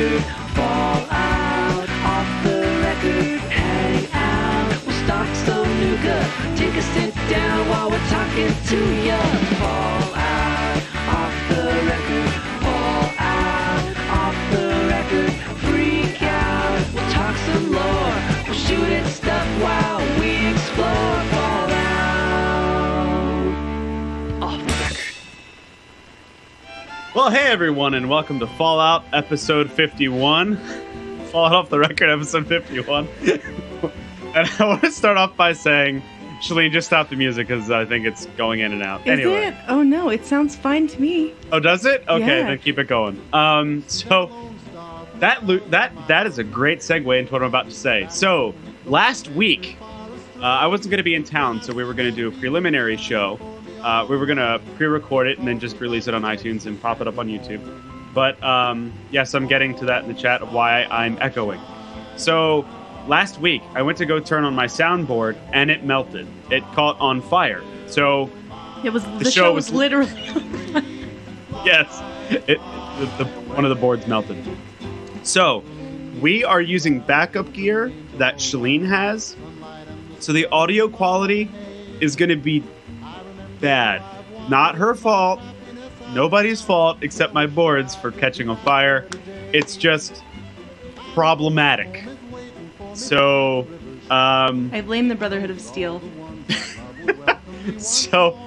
record. Fall out off the record. Hang out. We'll stalk some nougat. Take a sit down while we're talking to ya. Fall out off the record. Fall out off the record. Freak out. We'll talk some lore. We'll shoot at stuff while we explore. Well, hey everyone, and welcome to Fallout episode 51. Fallout off the record episode 51. and I want to start off by saying, Shaline, just stop the music because I think it's going in and out. Is anyway. it? Oh no, it sounds fine to me. Oh, does it? Okay, Yeah. then keep it going. Um, so that lo- that that is a great segue into what I'm about to say. So last week, uh, I wasn't going to be in town, so we were going to do a preliminary show. Uh, we were going to pre-record it and then just release it on iTunes and pop it up on YouTube. But um, yes, I'm getting to that in the chat of why I'm echoing. So last week, I went to go turn on my soundboard and it melted. It caught on fire. So It was the, show show, was- was literally. yes, it, the, the, one of the boards melted. So, we are using backup gear that Shaline has. So the audio quality is going to be bad. Not her fault. Nobody's fault except my boards for catching on fire. It's just problematic. So, um, I blame the Brotherhood of Steel. so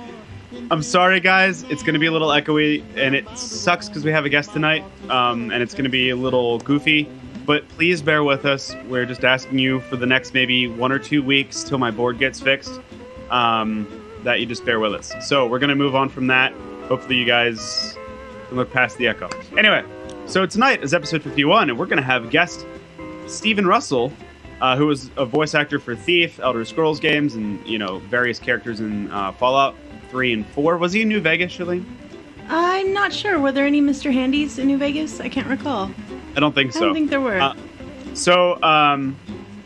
I'm sorry, guys. It's going to be a little echoey, and it sucks because we have a guest tonight, um, and it's going to be a little goofy. But please bear with us. We're just asking you for the next maybe one or two weeks till my board gets fixed. Um, that you just bear with us. So we're to move on from that. Hopefully, you guys can look past the echo. Anyway, so tonight is episode 51, and we're to have guest Stephen Russell, uh, who was a voice actor for Thief, Elder Scrolls games, and you know various characters in uh, Fallout three and four. Was he in New Vegas, Shaline? I'm not sure. Were there any Mr. Handys in New Vegas? I can't recall. I don't think so. I don't think there were. Uh, So, um,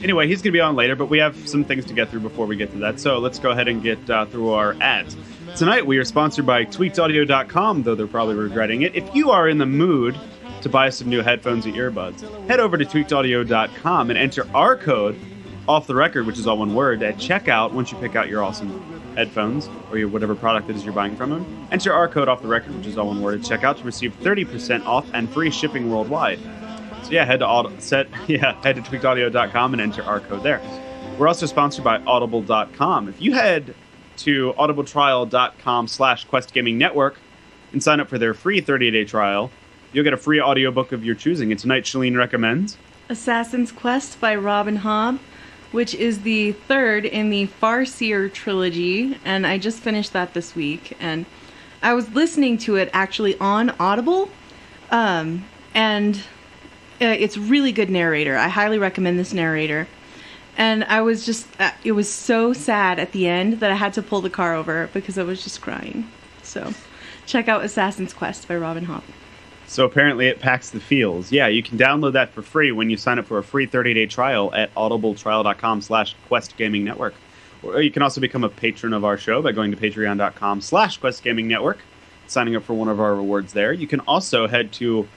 anyway, he's going to be on later, but we have some things to get through before we get to that. So let's go ahead and get uh, through our ads. Tonight we are sponsored by tweakedaudio.com, though they're probably regretting it. If you are in the mood to buy some new headphones or earbuds, head over to tweakedaudio.com and enter our code off the record, which is all one word, at checkout once you pick out your awesome headphones or your whatever product it is you're buying from them. Enter our code off the record, which is all one word, at checkout to receive 30% off and free shipping worldwide. So yeah, head to aud- set yeah, head to tweakedaudio.com and enter our code there. We're also sponsored by audible.com. If you head to audibletrial.com slash quest gaming network and sign up for their free 30-day trial, you'll get a free audiobook of your choosing. And tonight Shaline recommends Assassin's Quest by Robin Hobb, which is the third in the Farseer trilogy, and I just finished that this week. And I was listening to it actually on Audible, um, and uh, it's really good narrator. I highly recommend this narrator. And I was just, uh, it was so sad at the end that I had to pull the car over because I was just crying. So, check out Assassin's Quest by Robin Hobb. So apparently it packs the feels. Yeah, you can download that for free when you sign up for a free 30-day trial at audibletrial.com slash questgamingnetwork. Or you can also become a patron of our show by going to patreon.com slash questgamingnetwork, signing up for one of our rewards there. You can also head to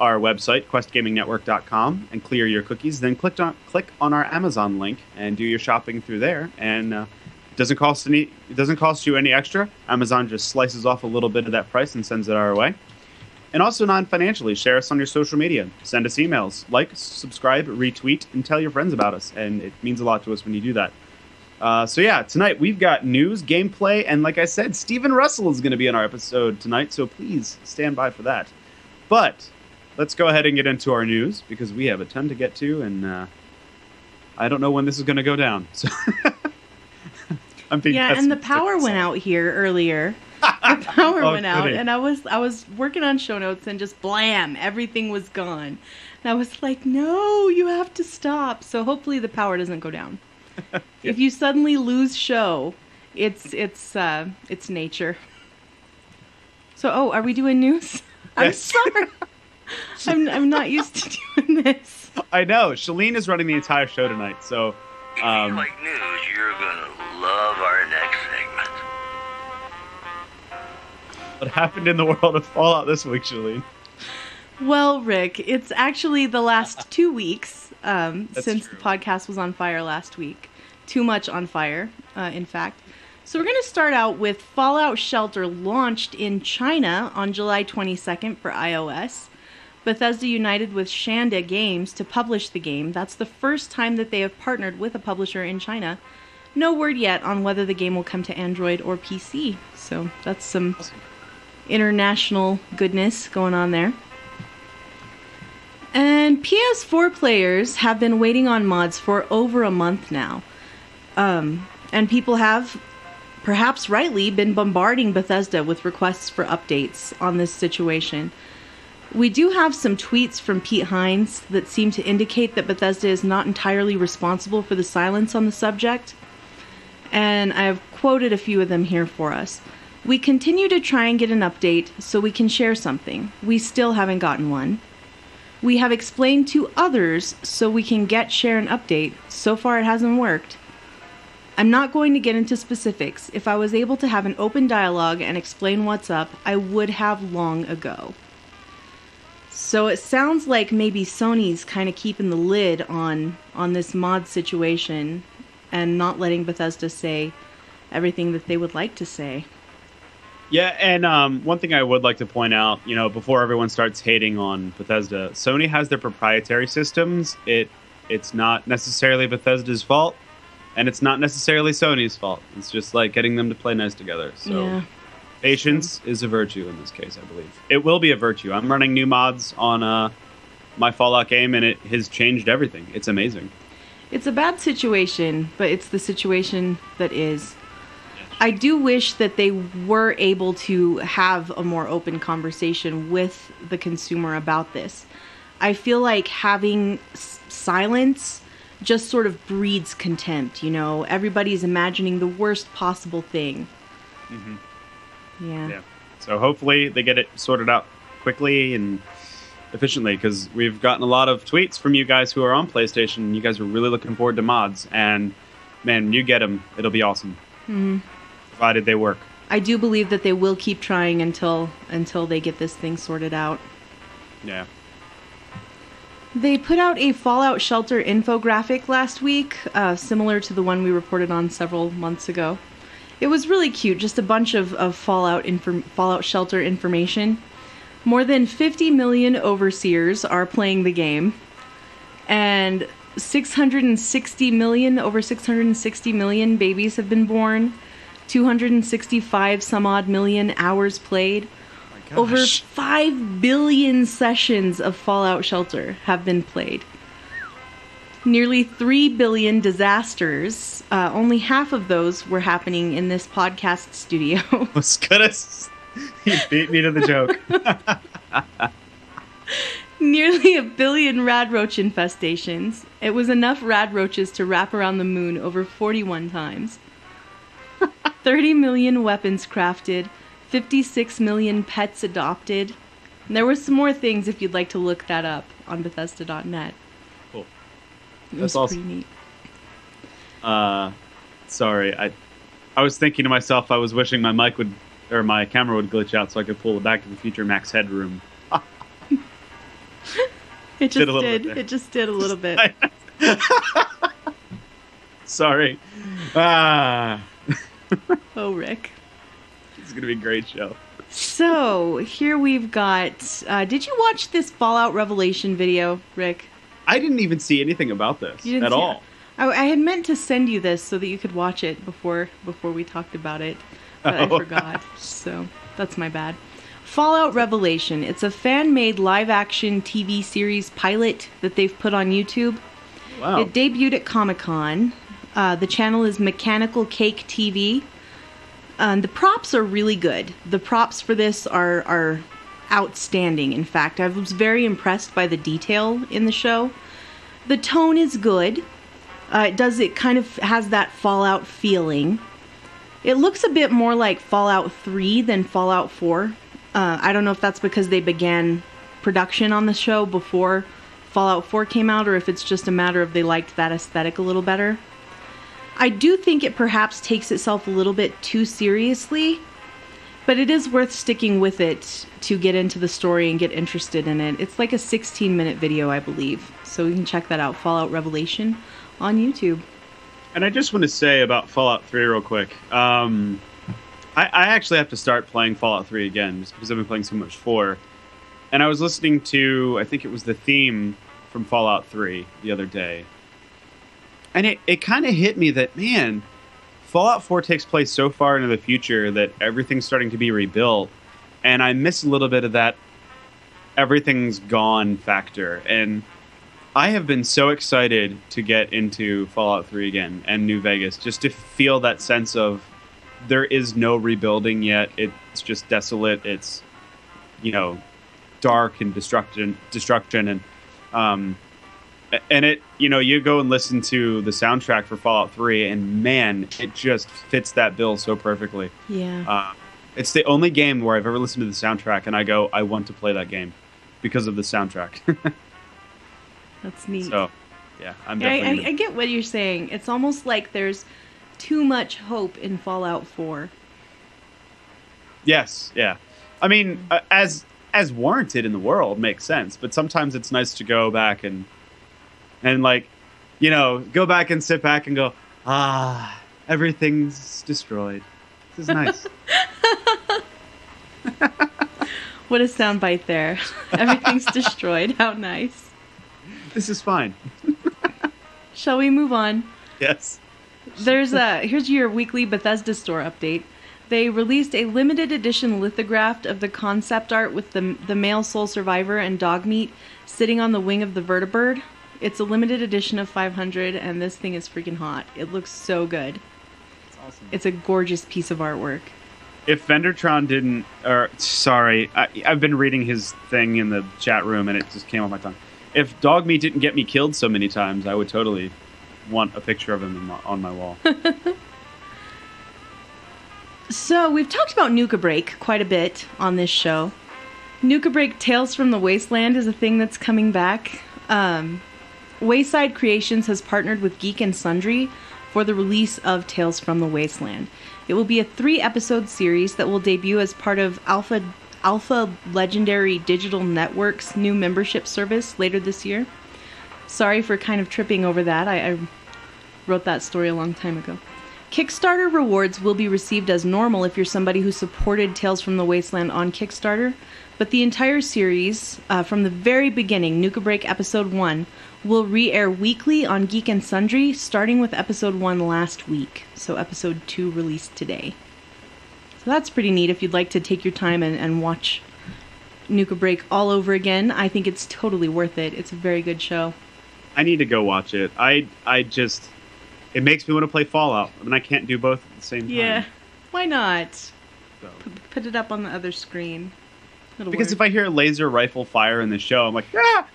our website, questgamingnetwork.com, and clear your cookies. Then click on, click on our Amazon link and do your shopping through there. And uh, it doesn't cost any it doesn't cost you any extra. Amazon just slices off a little bit of that price and sends it our way. And also non financially, share us on your social media. Send us emails. Like, subscribe, retweet, and tell your friends about us. And it means a lot to us when you do that. Uh, so, yeah, tonight we've got news, gameplay, and like I said, Stephen Russell is going to be in our episode tonight. So please stand by for that. But let's go ahead and get into our news because we have a ton to get to. And uh, I don't know when this is going to go down. So I'm being yeah, and the power went out here earlier. The power Oh, went out, and I was I was working on show notes, and just blam, everything was gone. And I was like, "No, you have to stop." So hopefully the power doesn't go down. If you suddenly lose show, it's it's uh, it's nature. So, oh, are we doing news? I'm sorry. I'm I'm not used to doing this. I know. Shaline is running the entire show tonight. So. If you Um, like news, you're gonna love our next segment. What happened in the world of Fallout this week, Shaline? Well, Rick, it's actually the last two weeks um, since true. the podcast was on fire last week. Too much on fire, uh, in fact. So we're going to start out with Fallout Shelter launched in China on July 22nd for iOS. Bethesda united with Shanda Games to publish the game. That's the first time that they have partnered with a publisher in China. No word yet on whether the game will come to Android or PC. So that's some international goodness going on there. And PS4 players have been waiting on mods for over a month now. Um, and people have, perhaps rightly, been bombarding Bethesda with requests for updates on this situation. We do have some tweets from Pete Hines that seem to indicate that Bethesda is not entirely responsible for the silence on the subject. And I have quoted a few of them here for us. We continue to try and get an update so we can share something. We still haven't gotten one. We have explained to others so we can get, share, an update. So far, it hasn't worked. I'm not going to get into specifics. If I was able to have an open dialogue and explain what's up, I would have long ago. So it sounds like maybe Sony's kind of keeping the lid on on this mod situation and not letting Bethesda say everything that they would like to say. Yeah, and um, one thing I would like to point out, you know, before everyone starts hating on Bethesda, Sony has their proprietary systems. It it's not necessarily Bethesda's fault, and it's not necessarily Sony's fault. It's just like getting them to play nice together. So yeah. Patience is a virtue in this case, I believe. It will be a virtue. I'm running new mods on uh, my Fallout game, and it has changed everything. It's amazing. It's a bad situation, but it's the situation that is. I do wish that they were able to have a more open conversation with the consumer about this. I feel like having s- silence just sort of breeds contempt, you know? Everybody's imagining the worst possible thing. Mhm. Yeah. Yeah. So hopefully they get it sorted out quickly and efficiently because we've gotten a lot of tweets from you guys who are on PlayStation. You guys are really looking forward to mods, and man, when you get them, it'll be awesome. Mhm. Provided they work. I do believe that they will keep trying until until they get this thing sorted out. Yeah. They put out a Fallout Shelter infographic last week, uh, similar to the one we reported on several months ago. It was really cute, just a bunch of, of Fallout inform- Fallout Shelter information. More than 50 million overseers are playing the game, and 660 million, over 660 million babies have been born. 265 some odd million hours played. Oh over 5 billion sessions of Fallout Shelter have been played. Nearly 3 billion disasters. Uh, only half of those were happening in this podcast studio. was gonna. You beat me to the joke. Nearly a billion rad roach infestations. It was enough rad roaches to wrap around the moon over 41 times. 30 million weapons crafted. 56 million pets adopted. And there were some more things if you'd like to look that up on Bethesda.net. It That's was awesome. pretty neat. Uh, sorry, I, I was thinking to myself, I was wishing my mic would or my camera would glitch out so I could pull the Back to the Future Max headroom. It just little did. It just did a little bit. Sorry. Ah, Oh, Rick. it's gonna be a great show. So here we've got. Uh, did you watch this Fallout Revelation video, Rick? I didn't even see anything about this at all. I, I had meant to send you this so that you could watch it before before we talked about it, but I Oh. forgot. So that's my bad. Fallout Revelation. It's a fan-made live-action TV series pilot that they've put on YouTube. Wow. It debuted at Comic Con. Uh, the channel is Mechanical Cake TV. Um, the props are really good. The props for this are are outstanding. In fact, I was very impressed by the detail in the show. The tone is good. Uh, it does it kind of has that Fallout feeling. It looks a bit more like Fallout 3 than Fallout 4. Uh, I don't know if that's because they began production on the show before Fallout 4 came out, or if it's just a matter of they liked that aesthetic a little better. I do think it perhaps takes itself a little bit too seriously. But it is worth sticking with it to get into the story and get interested in it. It's like a 16 minute video, I believe. So you can check that out Fallout Revelation on YouTube. And I just want to say about Fallout 3 real quick. Um, I, I actually have to start playing Fallout 3 again just because I've been playing so much 4. And I was listening to, I think it was the theme from Fallout 3 the other day. And it, it kind of hit me that, man, Fallout 4 takes place so far into the future that everything's starting to be rebuilt. And I miss a little bit of that everything's gone factor. And I have been so excited to get into Fallout 3 again and New Vegas just to feel that sense of there is no rebuilding yet. It's just desolate. It's you know dark and destruction destruction and um and it you know you go and listen to the soundtrack for Fallout 3 and man it just fits that bill so perfectly. Yeah. Uh, it's the only game where I've ever listened to the soundtrack and I go I want to play that game because of the soundtrack. That's neat. so yeah, I'm Yeah, I, definitely I, I get what you're saying. It's almost like there's too much hope in Fallout 4. Yes, yeah. I mean, uh, as as warranted in the world makes sense, but sometimes it's nice to go back and and like, you know, go back and sit back and go, ah, everything's destroyed. This is nice. What a soundbite there. Everything's destroyed. How nice. this is fine. Shall we move on? Yes. There's a here's your weekly Bethesda store update. They released a limited edition lithograph of the concept art with the the male sole survivor and Dogmeat sitting on the wing of the vertibird. It's a limited edition of 500 and this thing is freaking hot. It looks so good. It's awesome. It's a gorgeous piece of artwork. If Vendertron didn't, or sorry, I, I've been reading his thing in the chat room and it just came off my tongue. If Dogmeat didn't get me killed so many times, I would totally want a picture of him in my, on my wall. So, we've talked about Nuka Break quite a bit on this show. Nuka Break Tales from the Wasteland is a thing that's coming back. Um, Wayside Creations has partnered with Geek and Sundry for the release of Tales from the Wasteland. It will be a three episode series that will debut as part of Alpha Alpha Legendary Digital Network's new membership service later this year. Sorry for kind of tripping over that. I, I wrote that story a long time ago. Kickstarter rewards will be received as normal if you're somebody who supported Tales from the Wasteland on Kickstarter, but the entire series, uh, from the very beginning, Nuka Break Episode 1, will re air weekly on Geek and Sundry, starting with Episode 1 last week. So, Episode 2 released today. So, that's pretty neat if you'd like to take your time and, and watch Nuka Break all over again. I think it's totally worth it. It's a very good show. I need to go watch it. I I just it makes me want to play Fallout, I mean, I can't do both at the same time. Yeah. Why not? so. P- put it up on the other screen. It'll Because work. if I hear a laser rifle fire in the show, I'm like, ah!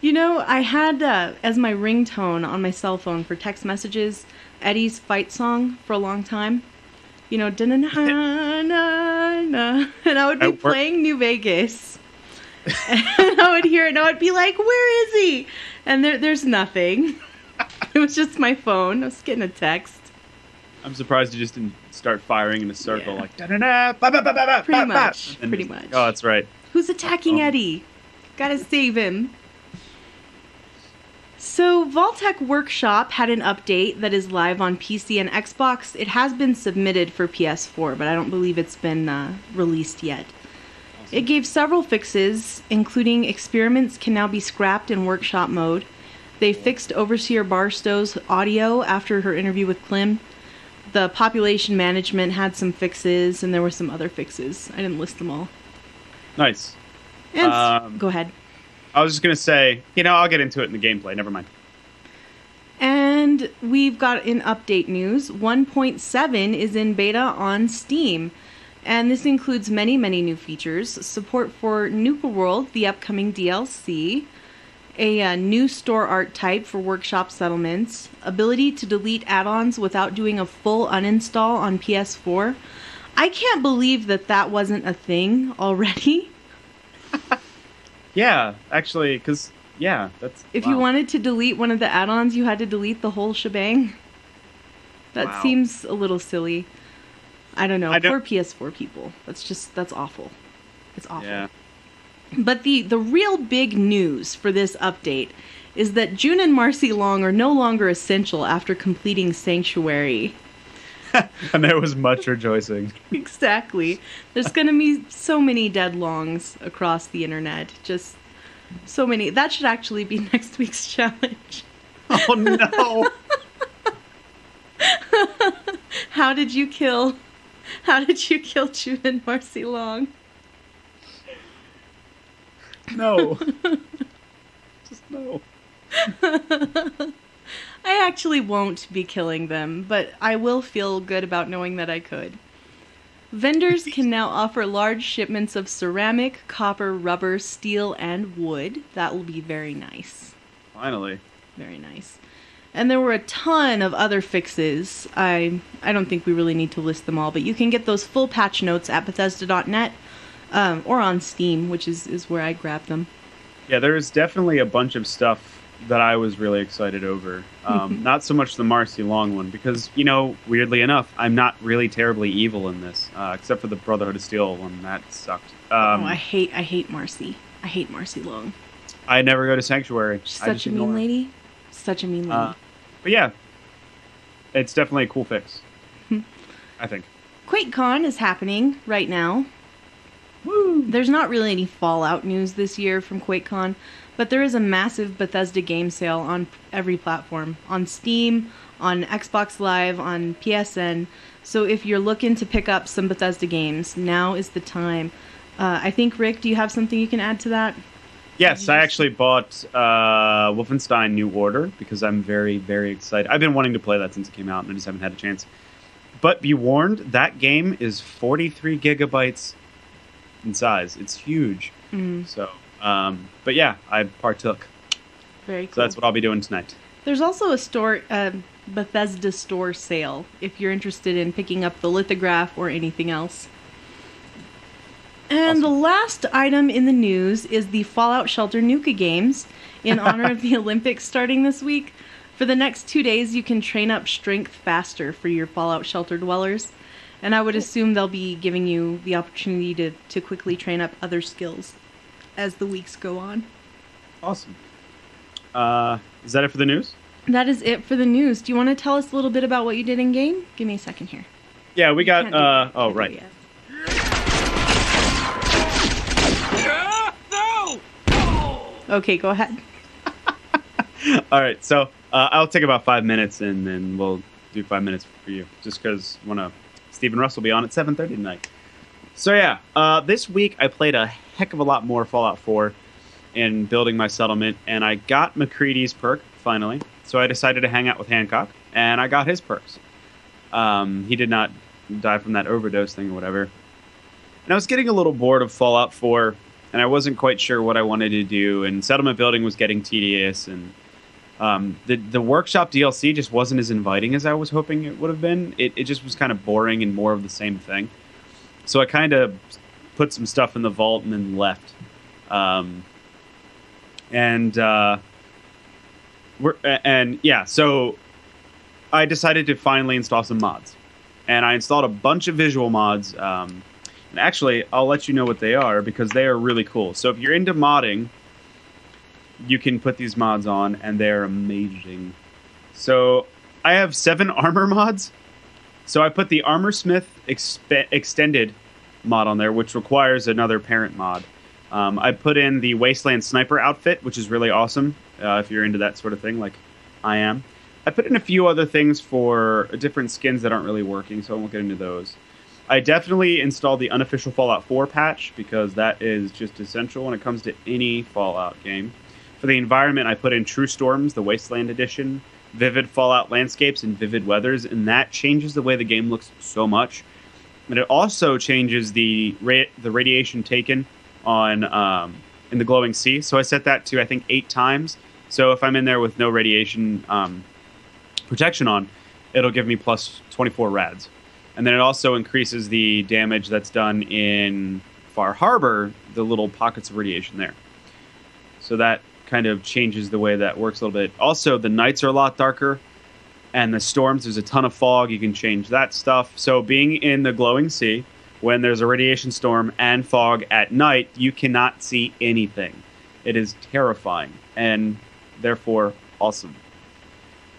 You know, I had uh, as my ringtone on my cell phone for text messages ED-E's fight song for a long time. You know, na na na na, and I would be playing New Vegas, and I would hear it, and I would be like, "Where is he?" And there, there's nothing. it was just my phone. I was getting a text. I'm surprised you just didn't start firing in a circle Yeah. like da-da-da, ba, ba, ba, ba, ba, Pretty ba, ba. much, And pretty much. Oh, that's right. Who's attacking Oh. ED-E? Gotta save him. So, Vault-Tec Workshop had an update that is live on PC and Xbox. It has been submitted for PS4, but I don't believe it's been uh, released yet. It gave several fixes, including experiments can now be scrapped in workshop mode. They fixed Overseer Barstow's audio after her interview with Clem. The population management had some fixes, and there were some other fixes. I didn't list them all. Nice. And Um, go ahead. I was just gonna say, you know, I'll get into it in the gameplay. Never mind. And we've got an update news 1.7 is in beta on Steam. And this includes many, many new features support for Nuka World, the upcoming DLC, a, uh new store art type for workshop settlements, ability to delete add ons without doing a full uninstall on PS4. I can't believe that that wasn't a thing already. Yeah, actually, because yeah, that's If you wanted to delete one of the add ons, you had to delete the whole shebang. That Wow. seems a little silly. I don't know. I don't- Poor PS4 people. That's just that's awful. It's awful. Yeah. But the the real big news for this update is that June and Marcy Long are no longer essential after completing Sanctuary. And there was much rejoicing. exactly. There's going to be so many dead longs across the internet. Just so many. That should actually be next week's challenge. Oh no! How did you kill? How did you kill June and Marcy Long? no. Just no. I actually won't be killing them, but I will feel good about knowing that I could. Vendors can now offer large shipments of ceramic, copper, rubber, steel, and wood. That will be very nice. Finally. Very nice. And there were a ton of other fixes. I I don't think we really need to list them all, but you can get those full patch notes at Bethesda.net um, or on Steam, which is, is where I grabbed them. Yeah, there's definitely a bunch of stuff that I was really excited over. Um, not so much the Marcy Long one, because, you know, weirdly enough, I'm not really terribly evil in this, uh, except for the Brotherhood of Steel one. That sucked. Um, oh, I hate I hate Marcy. I hate Marcy Long. I never go to Sanctuary. She's such a mean lady. Such a mean lady. Uh, but yeah, it's definitely a cool fix. I think. QuakeCon is happening right now. Woo! There's not really any Fallout news this year from QuakeCon, but there is a massive Bethesda game sale on every platform on Steam, on Xbox Live, on PSN. So if you're looking to pick up some Bethesda games, now is the time. Uh, I think, Rick, do you have something you can add to that? Yes, I actually bought uh, Wolfenstein New Order because I'm very, very excited. I've been wanting to play that since it came out, and I just haven't had a chance. But be warned, that game is 43 gigabytes in size. It's huge. Mm, So, um, but yeah, I partook. very cool. So that's what I'll be doing tonight. There's also a store, uh, Bethesda store sale if you're interested in picking up the lithograph or anything else. And the last item in the news is the Fallout Shelter Nuka Games in honor of the Olympics starting this week. For the next two days, you can train up strength faster for your Fallout Shelter dwellers. And I would assume they'll be giving you the opportunity to, to quickly train up other skills as the weeks go on. Awesome. Uh, is that it for the news? That is it for the news. Do you want to tell us a little bit about what you did in game? Give me a second here. Yeah, we got. Can't Uh, oh, Can't do it right. yet. Okay, go ahead. All right, so uh, I'll take about five minutes, and then we'll do five minutes for you, just because want to. Stephen Russ will be on at seven thirty tonight. So yeah, uh, this week I played a heck of a lot more Fallout Four, in building my settlement, and I got MacCready's perk finally. So I decided to hang out with Hancock, and I got his perks. Um, he did not die from that overdose thing or whatever. And I was getting a little bored of Fallout 4, and I wasn't quite sure what I wanted to do. And settlement building was getting tedious, and um, the the workshop DLC just wasn't as inviting as I was hoping it would have been. It it just was kind of boring and more of the same thing. So I kind of put some stuff in the vault and then left. Um, and uh, we're and yeah, so I decided to finally install some mods, and I installed a bunch of visual mods. Um, and actually, I'll let you know what they are because they are really cool. So if you're into modding, you can put these mods on, and they're amazing. So I have seven armor mods. So I put the Armorsmith expe- extended mod on there, which requires another parent mod. Um, I put in the Wasteland Sniper outfit, which is really awesome uh, if you're into that sort of thing, like I am. I put in a few other things for different skins that aren't really working, so I won't get into those. I definitely installed the unofficial Fallout 4 patch because that is just essential when it comes to any Fallout game. For the environment, I put in True Storms, the Wasteland Edition, Vivid Fallout Landscapes, and Vivid Weathers, and that changes the way the game looks so much. And it also changes the ra- the radiation taken on um, in the glowing sea. So I set that to I think eight times. So if I'm in there with no radiation um, protection on, it'll give me plus 24 rads. And then it also increases the damage that's done in Far Harbor, the little pockets of radiation there. So that kind of changes the way that works a little bit. Also, the nights are a lot darker. And the storms, there's a ton of fog. You can change that stuff. So being in the glowing sea, when there's a radiation storm and fog at night, you cannot see anything. It is terrifying and therefore awesome.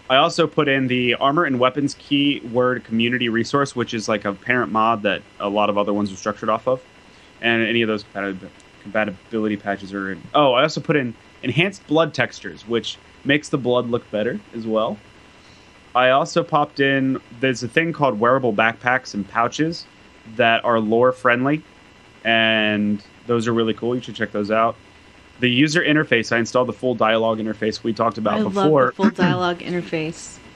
I also put in the armor and weapons keyword community resource, which is like a parent mod that a lot of other ones are structured off of. And any of those compatib- compatibility patches are in. Oh, I also put in enhanced blood textures, which makes the blood look better as well. I also popped in, there's a thing called wearable backpacks and pouches that are lore friendly, and those are really cool. You should check those out. The user interface, I installed the full dialogue interface we talked about I before. love the full dialogue interface.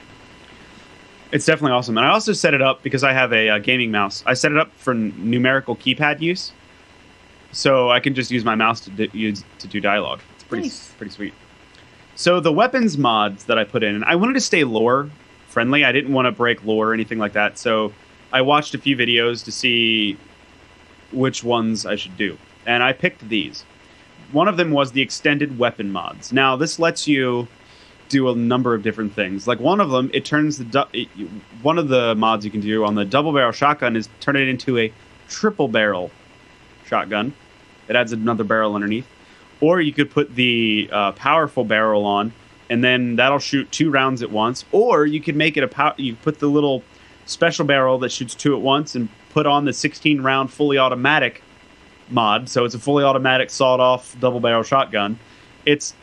It's definitely awesome. And I also set it up because I have a, uh gaming mouse. I set it up for n- numerical keypad use, so I can just use my mouse to d- use to do dialogue. It's pretty Nice. pretty sweet. So the weapons mods that I put in, and I wanted to stay lore friendly. I didn't want to break lore or anything like that. So I watched a few videos to see which ones I should do, and I picked these. One of them was the extended weapon mods. Now this lets you do a number of different things. Like one of them, it turns the du- it, one of the mods you can do on the double barrel shotgun is turn it into a triple barrel shotgun. It adds another barrel underneath, or you could put the uh, powerful barrel on, and then that'll shoot two rounds at once. Or you could make it a pow- you put the little special barrel that shoots two at once, and put on the 16 round fully automatic mod. So it's a fully automatic sawed off double barrel shotgun. It's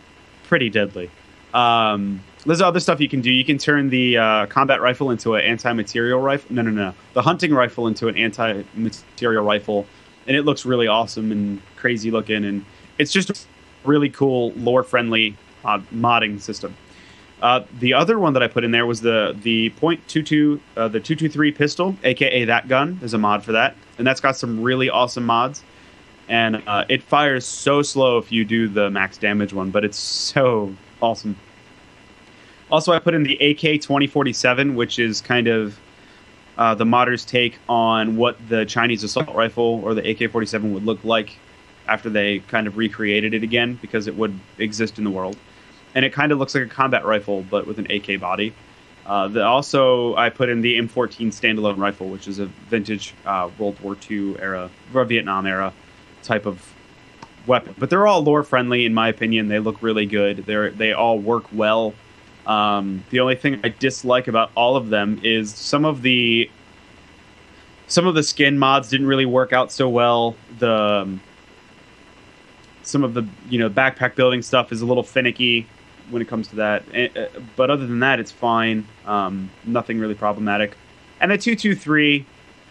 pretty deadly. Um, there's other stuff you can do. You can turn the uh, combat rifle into an anti-material rifle. No, no, no. The hunting rifle into an anti-material rifle, and it looks really awesome and crazy looking. And it's just a really cool, lore-friendly mod- modding system. Uh, the other one that I put in there was the the .22 uh, the 223 pistol, aka that gun. There's a mod for that, and that's got some really awesome mods. And uh, it fires so slow if you do the max damage one, but it's so awesome. Also, I put in the AK 2047, which is kind of uh, the modders' take on what the Chinese assault rifle or the AK 47 would look like after they kind of recreated it again because it would exist in the world. And it kind of looks like a combat rifle, but with an AK body. Uh, the, also, I put in the M14 standalone rifle, which is a vintage uh, World War II era, or Vietnam era type of weapon. But they're all lore friendly, in my opinion. They look really good. They're they all work well. Um, the only thing I dislike about all of them is some of the some of the skin mods didn't really work out so well. The um, some of the you know backpack building stuff is a little finicky when it comes to that. Eh, eh, But other than that, it's fine. Um, nothing really problematic. And the two two three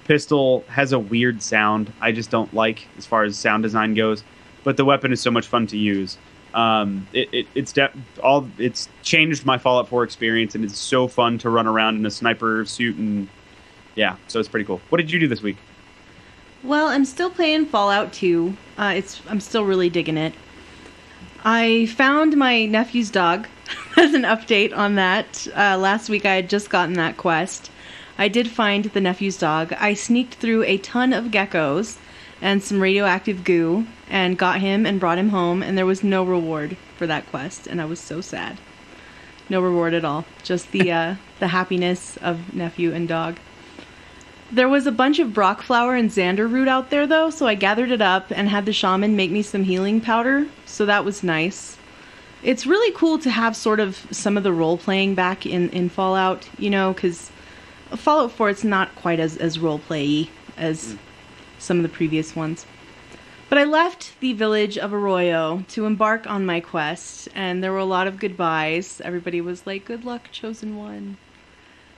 pistol has a weird sound. I just don't like as far as sound design goes. But the weapon is so much fun to use. Um, it, it, it's de- all it's changed my Fallout 4 experience, and it's so fun to run around in a sniper suit and yeah, so it's pretty cool. What did you do this week? Well, I'm still playing Fallout 2. Uh, it's I'm still really digging it. I found my nephew's dog as an update on that. Uh, last week I had just gotten that quest. I did find the nephew's dog. I sneaked through a ton of geckos and some radioactive goo and got him and brought him home, and there was no reward for that quest, and I was so sad. No reward at all. Just the uh, the happiness of nephew and dog. There was a bunch of Broc flower and Xander root out there though, so I gathered it up and had the shaman make me some healing powder, so that was nice. It's really cool to have sort of some of the role playing back in, in Fallout, you know, because Fallout 4 it's not quite as, as role play as some of the previous ones. But I left the village of Arroyo to embark on my quest, and there were a lot of goodbyes. Everybody was like, Good luck, chosen one.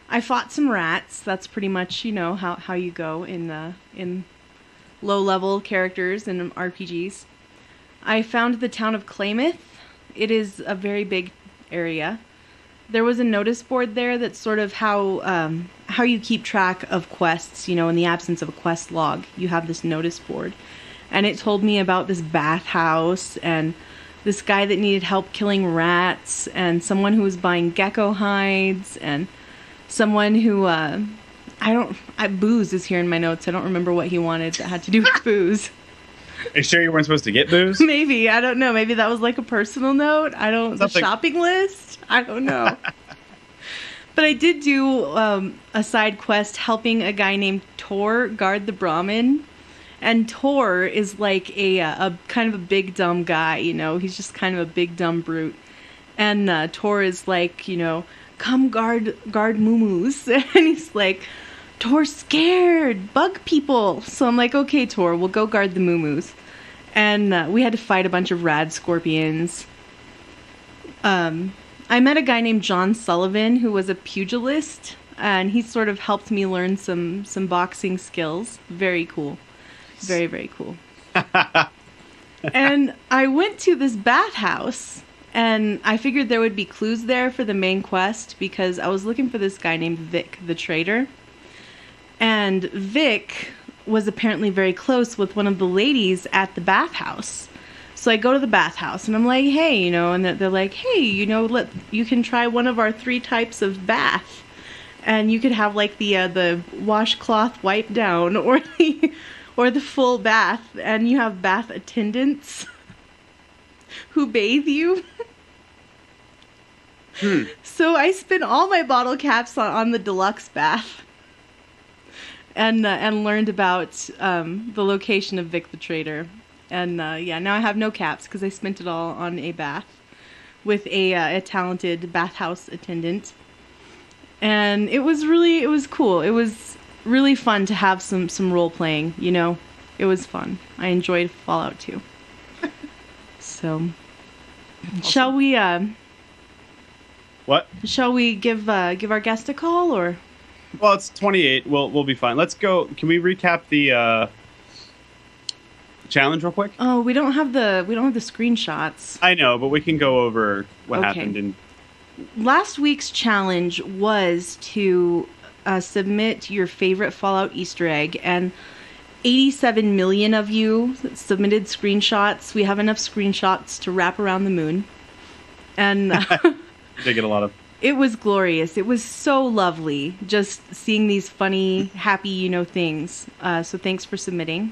I fought some rats. That's pretty much, you know, how, how you go in uh, in low level characters in RPGs. I found the town of Klamath. It is a very big area. There was a notice board there that's sort of how um, how you keep track of quests. You know, in the absence of a quest log, you have this notice board, and it told me about this bathhouse and this guy that needed help killing rats and someone who was buying gecko hides and someone who uh, I don't I, booze is here in my notes. I don't remember what he wanted that had to do with booze. Are you sure you weren't supposed to get booze? Maybe I don't know. Maybe that was like a personal note. I don't Something- the shopping list. I don't know. But I did do um, a side quest helping a guy named Torr guard the Brahmin. And Torr is like a, uh, a kind of a big dumb guy, you know. He's just kind of a big dumb brute. And uh, Torr is like, you know, come guard guard Mumus. and he's like, Torr's scared, bug people. So I'm like, okay, Torr, we'll go guard the Mumus. And uh, we had to fight a bunch of rad scorpions. Um, I met a guy named John Sullivan who was a pugilist, and he sort of helped me learn some some boxing skills. Very cool, very very cool. and I went to this bathhouse, and I figured there would be clues there for the main quest because I was looking for this guy named Vic the trader, and Vic was apparently very close with one of the ladies at the bathhouse. So I go to the bathhouse and I'm like, hey, you know, and they're, like, hey, you know, let you can try one of our three types of bath, and you could have like the uh, the washcloth wipe down or the or the full bath, and you have bath attendants who bathe you. So I spent all my bottle caps on, on the deluxe bath, and uh, and learned about um, the location of Vic the Trader, and uh, yeah, now I have no caps because I spent it all on a bath with a, uh, a talented bathhouse attendant, and it was really it was cool. It was really fun to have some some role playing. You know, it was fun. I enjoyed Fallout 2. so, shall we? Uh, What? Shall we give uh, give our guest a call or? Well, it's 28. We'll we'll be fine. Let's go. Can we recap the uh, challenge real quick? Oh, we don't have the we don't have the screenshots. I know, but we can go over what Okay. happened. And Last week's challenge was to uh, submit your favorite Fallout Easter egg, and 87 million of you submitted screenshots. We have enough screenshots to wrap around the moon, and uh, they get a lot of. it was glorious. It was so lovely just seeing these funny, happy, you know, things. Uh, so thanks for submitting.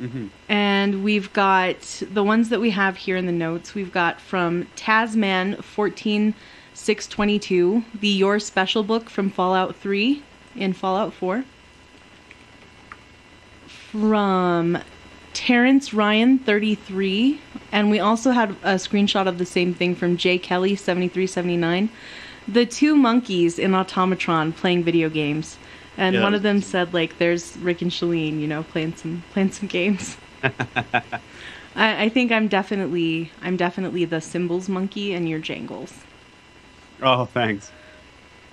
Mhm. And we've got the ones that we have here in the notes. We've got from Tasman 14622, the Your Special book from Fallout 3 and Fallout 4. From Terrence Ryan 33, and we also had a screenshot of the same thing from Jay Kelly 7379. The two monkeys in Automatron playing video games. And Yeah, one of them said like there's Rick and Shaline, you know, playing some playing some games. I, I think I'm definitely I'm definitely the cymbals monkey and you're Jangles. Oh, thanks.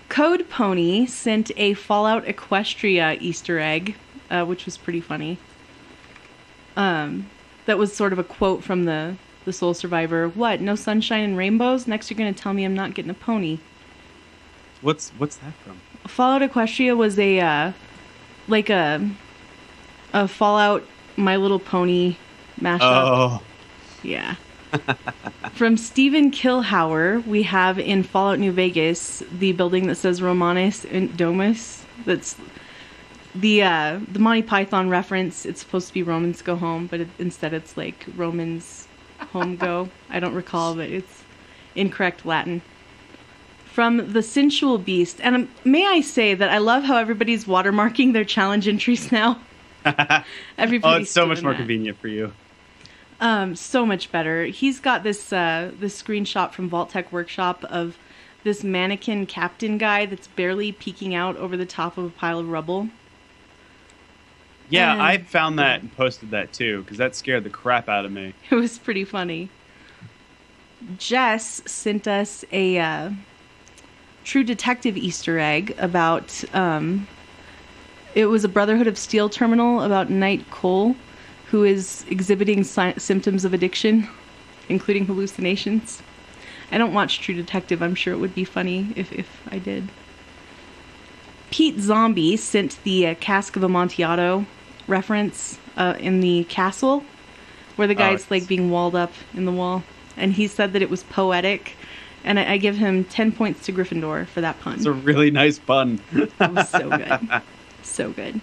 Code Pony sent a Fallout Equestria Easter egg, uh, which was pretty funny. Um, that was sort of a quote from the the Sole Survivor. What? No sunshine and rainbows? Next, you're gonna tell me I'm not getting a pony. What's what's that from? Fallout Equestria was a uh, like a a Fallout My Little Pony mashup. Oh, Yeah. From Stephen Kilhauer, we have in Fallout New Vegas the building that says Romanes eunt Domus. That's the uh, the Monty Python reference. It's supposed to be Romans go home, but it, instead it's like Romans home go. I don't recall, but it's incorrect Latin. From the Sensual Beast, and um, may I say that I love how everybody's watermarking their challenge entries now. Everybody's oh, it's so much more that. convenient for you. Um, so much better. He's got this uh, this screenshot from Vault-Tec Workshop of this mannequin captain guy that's barely peeking out over the top of a pile of rubble. Yeah, And- I found that and posted that too because that scared the crap out of me. It was pretty funny. Jess sent us a uh, True Detective Easter egg about. Um, it was a Brotherhood of Steel terminal about Knight Cole, who is exhibiting sy- symptoms of addiction, including hallucinations. I don't watch True Detective. I'm sure it would be funny if, if I did. Pete Zombie sent the uh, Cask of Amontillado reference uh, in the castle, where the Oh, guy's yes. like being walled up in the wall, and he said that it was poetic, and I, I give him ten points to Gryffindor for that pun. It's a really nice pun. It was so good. so good.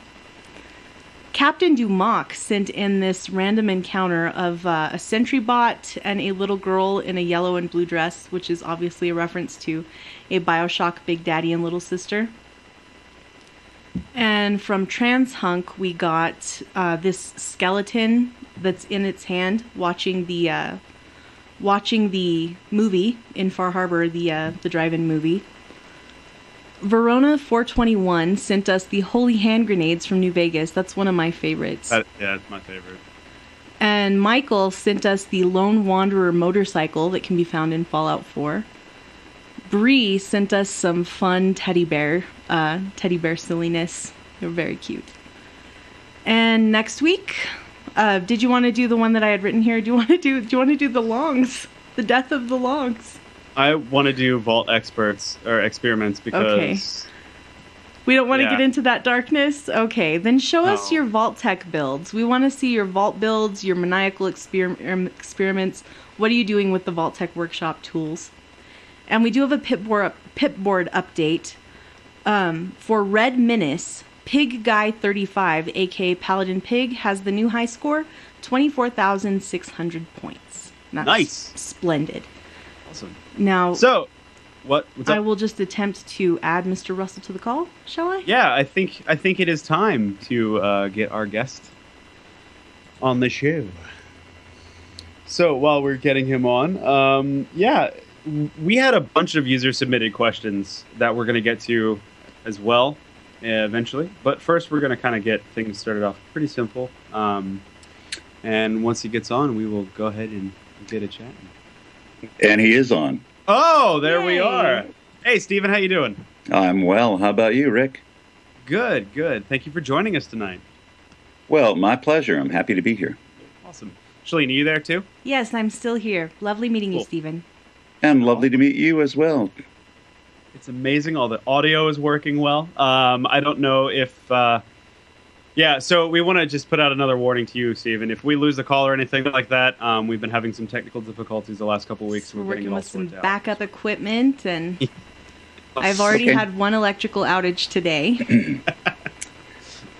Captain Dumock sent in this random encounter of uh, a sentry bot and a little girl in a yellow and blue dress, which is obviously a reference to a Bioshock Big Daddy and Little Sister. And from Transhunk, we got uh, this skeleton that's in its hand, watching the uh, watching the movie in Far Harbor, the uh, the drive-in movie. Verona 421 sent us the Holy Hand Grenades from New Vegas. That's one of my favorites. That, yeah, it's my favorite. And Michael sent us the Lone Wanderer motorcycle that can be found in Fallout 4. Bree sent us some fun teddy bear, uh, teddy bear silliness. They're very cute. And next week, uh, did you want to do the one that I had written here? Do you want to do? Do you want to do the longs? The death of the longs. I want to do vault experts or experiments because Okay. We don't want to get into that darkness. Okay, then show us your Vault-Tec builds. We want to see your Vault builds, your maniacal exper- um, experiments. What are you doing with the Vault-Tec Workshop tools? And we do have a pipboard, pipboard update um, for Red Menace. Pig Guy 35, aka Paladin Pig, has the new high score 24,600 points. That's Nice. Splendid. awesome. Now, So, what? What's I will just attempt to add Mr. Russell to the call, shall I? Yeah, I think I think it is time to uh, get our guest on the show. So while we're getting him on, um, yeah, we had a bunch of user submitted questions that we're going to get to as well eventually. But first, we're going to kind of get things started off pretty simple. Um, and once he gets on, we will go ahead and get a chat. And he is on. Oh, there we are. Hey, Stephen, how you doing? I'm well. How about you, Rick? Good, good. Thank you for joining us tonight. Well, my pleasure. I'm happy to be here. Awesome. Shaline, are you there too? Yes, I'm still here. Lovely meeting you, Cool. Stephen. And lovely to meet you as well. It's amazing. All the audio is working well. Um, I don't know if. Uh, yeah, so we want to just put out another warning to you, Stephen. If we lose the call or anything like that, um, we've been having some technical difficulties the last couple of weeks. We're We're working with some out. backup equipment, and I've already Okay. had one electrical outage today.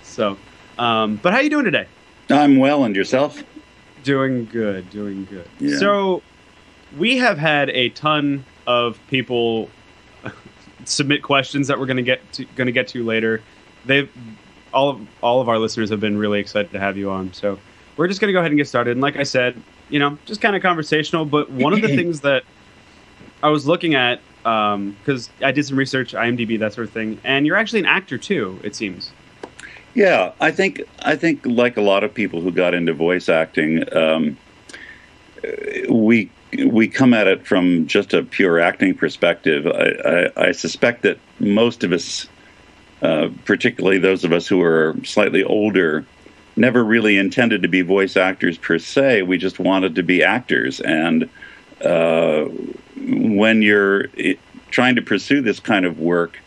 So, um, but how are you doing today? I'm well, and yourself? Doing good, doing good. Yeah. So, we have had a ton of people submit questions that we're going to get to going to get to later. They've all of all of our listeners have been really excited to have you on. So, we're just going to go ahead and get started. And like I said, you know, just kind of conversational. But one of the things that I was looking at because I did some research, IMDb, that sort of thing, and you're actually an actor too. It seems. Yeah, I think I think like a lot of people who got into voice acting, um, we we come at it from just a pure acting perspective. I, I, I suspect that most of us, uh, particularly those of us who are slightly older, never really intended to be voice actors per se. We just wanted to be actors, and uh, when you're trying to pursue this kind of work,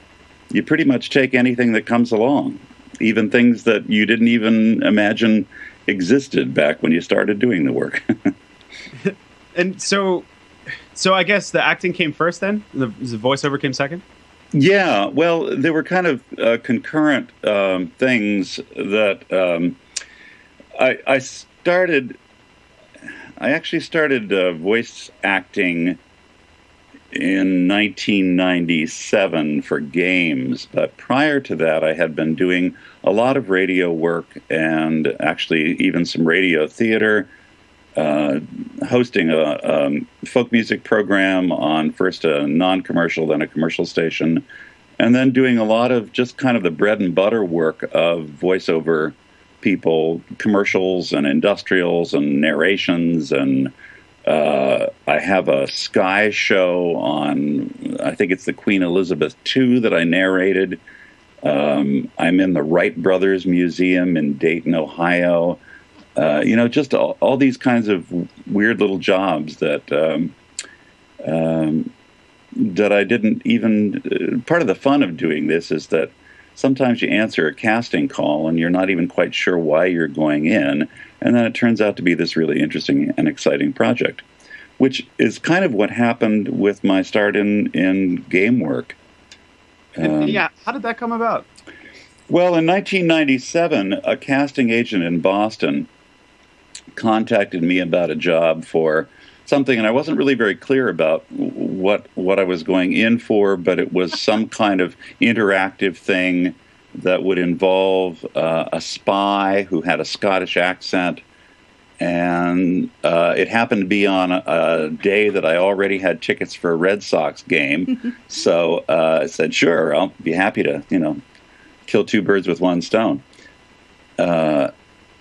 you pretty much take anything that comes along, even things that you didn't even imagine existed back when you started doing the work. And so, so I guess the acting came first. Then the, the voiceover came second. yeah, well, there were kind of uh, concurrent um, things that um, I, I started. I actually started uh, voice acting in 1997 for games, but prior to that, I had been doing a lot of radio work and actually even some radio theater, uh, hosting a um, folk music program on first a non commercial, then a commercial station, and then doing a lot of just kind of the bread and butter work of voiceover people, commercials and industrials and narrations and uh, I have a Sky show on, I think it's the Queen Elizabeth II that I narrated. Um, I'm in the Wright Brothers Museum in Dayton, Ohio. Uh, you know, just all, all these kinds of weird little jobs that um, um, that I didn't even. Uh, part of the fun of doing this is that sometimes you answer a casting call and you're not even quite sure why you're going in, and then it turns out to be this really interesting and exciting project, which is kind of what happened with my start in in game work. And, Um, yeah, how did that come about? Well, in 1997, a casting agent in Boston contacted me about a job for something, and I wasn't really very clear about what what I was going in for, but it was some kind of interactive thing that would involve uh, a spy who had a Scottish accent. And uh, it happened to be on a, a, day that I already had tickets for a Red Sox game, so uh, I said, "Sure, I'll be happy to, you know, kill two birds with one stone."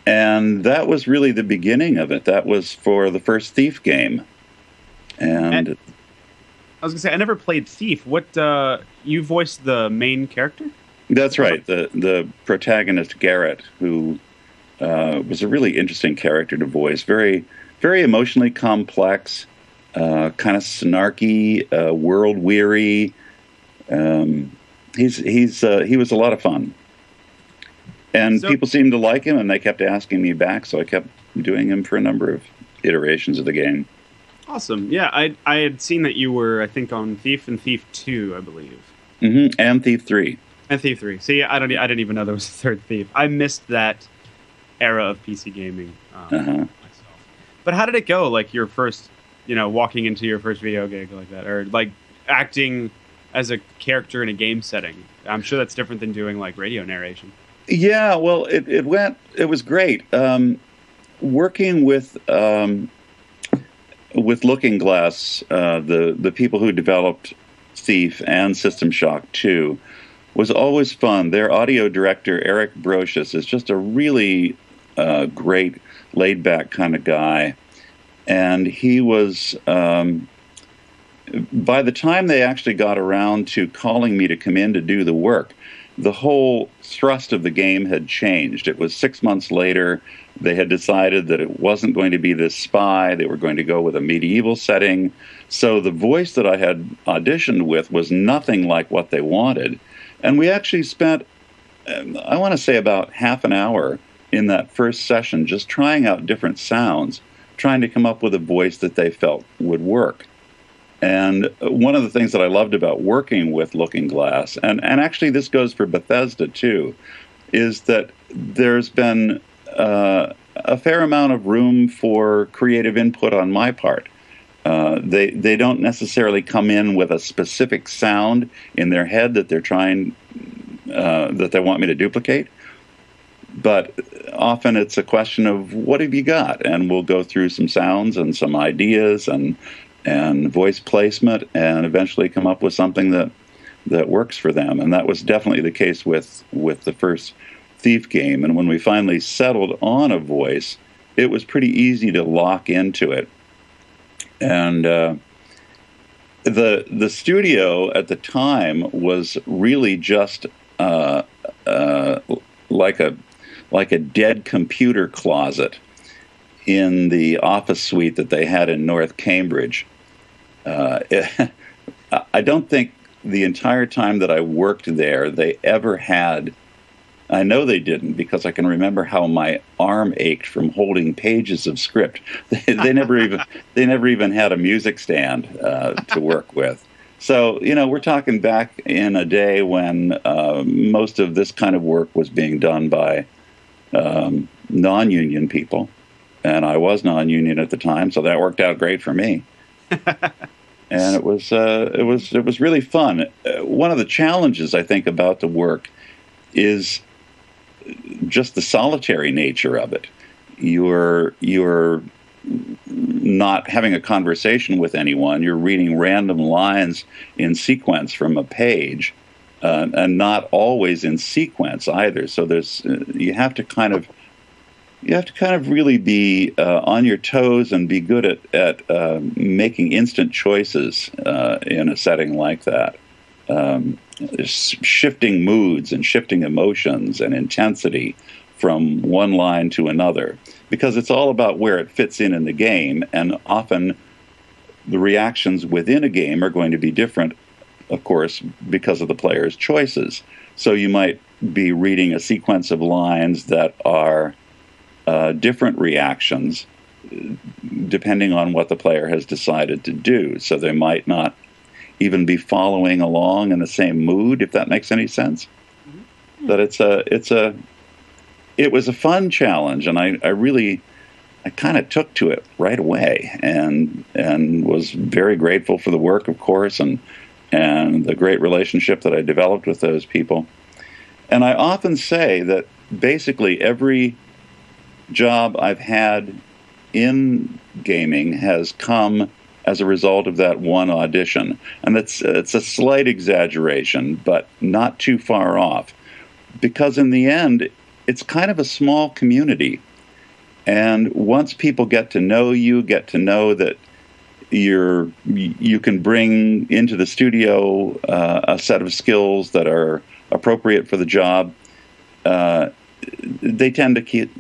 And that was really the beginning of it. That was for the first Thief game, and, And- I was gonna say I never played Thief. What uh, you voiced the main character? that's right. the The protagonist Garrett, who uh, was a really interesting character to voice, very very emotionally complex, uh, kind of snarky, uh, world weary. Um, he's he's uh, he was a lot of fun, and So- people seemed to like him, and they kept asking me back, so I kept doing him for a number of iterations of the game. Awesome. Yeah, I I had seen that you were I think on Thief and Thief Two, I believe, Mm-hmm. And Thief Three. and Thief Three. See, I don't I didn't even know there was a third Thief. I missed that era of PC gaming um, Uh-huh. myself. But how did it go? Like your first, you know, walking into your first video gig like that, or like acting as a character in a game setting. I'm sure that's different than doing like radio narration. Yeah, well, it, it went. It was great. Um, working with um, with Looking Glass, uh, the the people who developed Thief and System Shock Two, was always fun. Their audio director Eric Brosius is just a really uh, great, laid back kind of guy, and he was. Um, by the time they actually got around to calling me to come in to do the work, the whole thrust of the game had changed. It was six months later. They had decided that it wasn't going to be this spy. They were going to go with a medieval setting. So the voice that I had auditioned with was nothing like what they wanted. And we actually spent, um, I want to say, about half an hour in that first session just trying out different sounds, trying to come up with a voice that they felt would work. And one of the things that I loved about working with Looking Glass, and, and actually this goes for Bethesda too, is that there's been uh, a fair amount of room for creative input on my part. Uh, they they don't necessarily come in with a specific sound in their head that they're trying uh, that they want me to duplicate, but often it's a question of what have you got, and we'll go through some sounds and some ideas and and voice placement, and eventually come up with something that that works for them. And that was definitely the case with with the first Thief game. And when we finally settled on a voice, it was pretty easy to lock into it. And uh, the the studio at the time was really just uh, uh, like a like a dead computer closet in the office suite that they had in North Cambridge. Uh, I don't think the entire time that I worked there they ever had. I know they didn't because I can remember how my arm ached from holding pages of script. They, they never even they never even had a music stand uh, to work with. So you know we're talking back in a day when uh, most of this kind of work was being done by um, non-union people, and I was non-union at the time, so that worked out great for me. and it was uh, it was it was really fun. Uh, one of the challenges I think about the work is just the solitary nature of it. You're you're not having a conversation with anyone. You're reading random lines in sequence from a page, uh, and not always in sequence either. So there's uh, you have to kind of you have to kind of really be uh, on your toes and be good at at uh, making instant choices uh, in a setting like that. Um, shifting moods and shifting emotions and intensity from one line to another because it's all about where it fits in in the game and often the reactions within a game are going to be different of course because of the player's choices so you might be reading a sequence of lines that are uh, different reactions depending on what the player has decided to do. So they might not even be following along in the same mood if that makes any sense. That it's a it's a it was a fun challenge, and I I really I kind of took to it right away, and and was very grateful for the work, of course, and and the great relationship that I developed with those people. And I often say that basically every job I've had in gaming has come as a result of that one audition. And it's, it's a slight exaggeration, but not too far off. Because in the end, it's kind of a small community. And once people get to know you, get to know that you're you can bring into the studio uh, a set of skills that are appropriate for the job, uh, they tend to keep,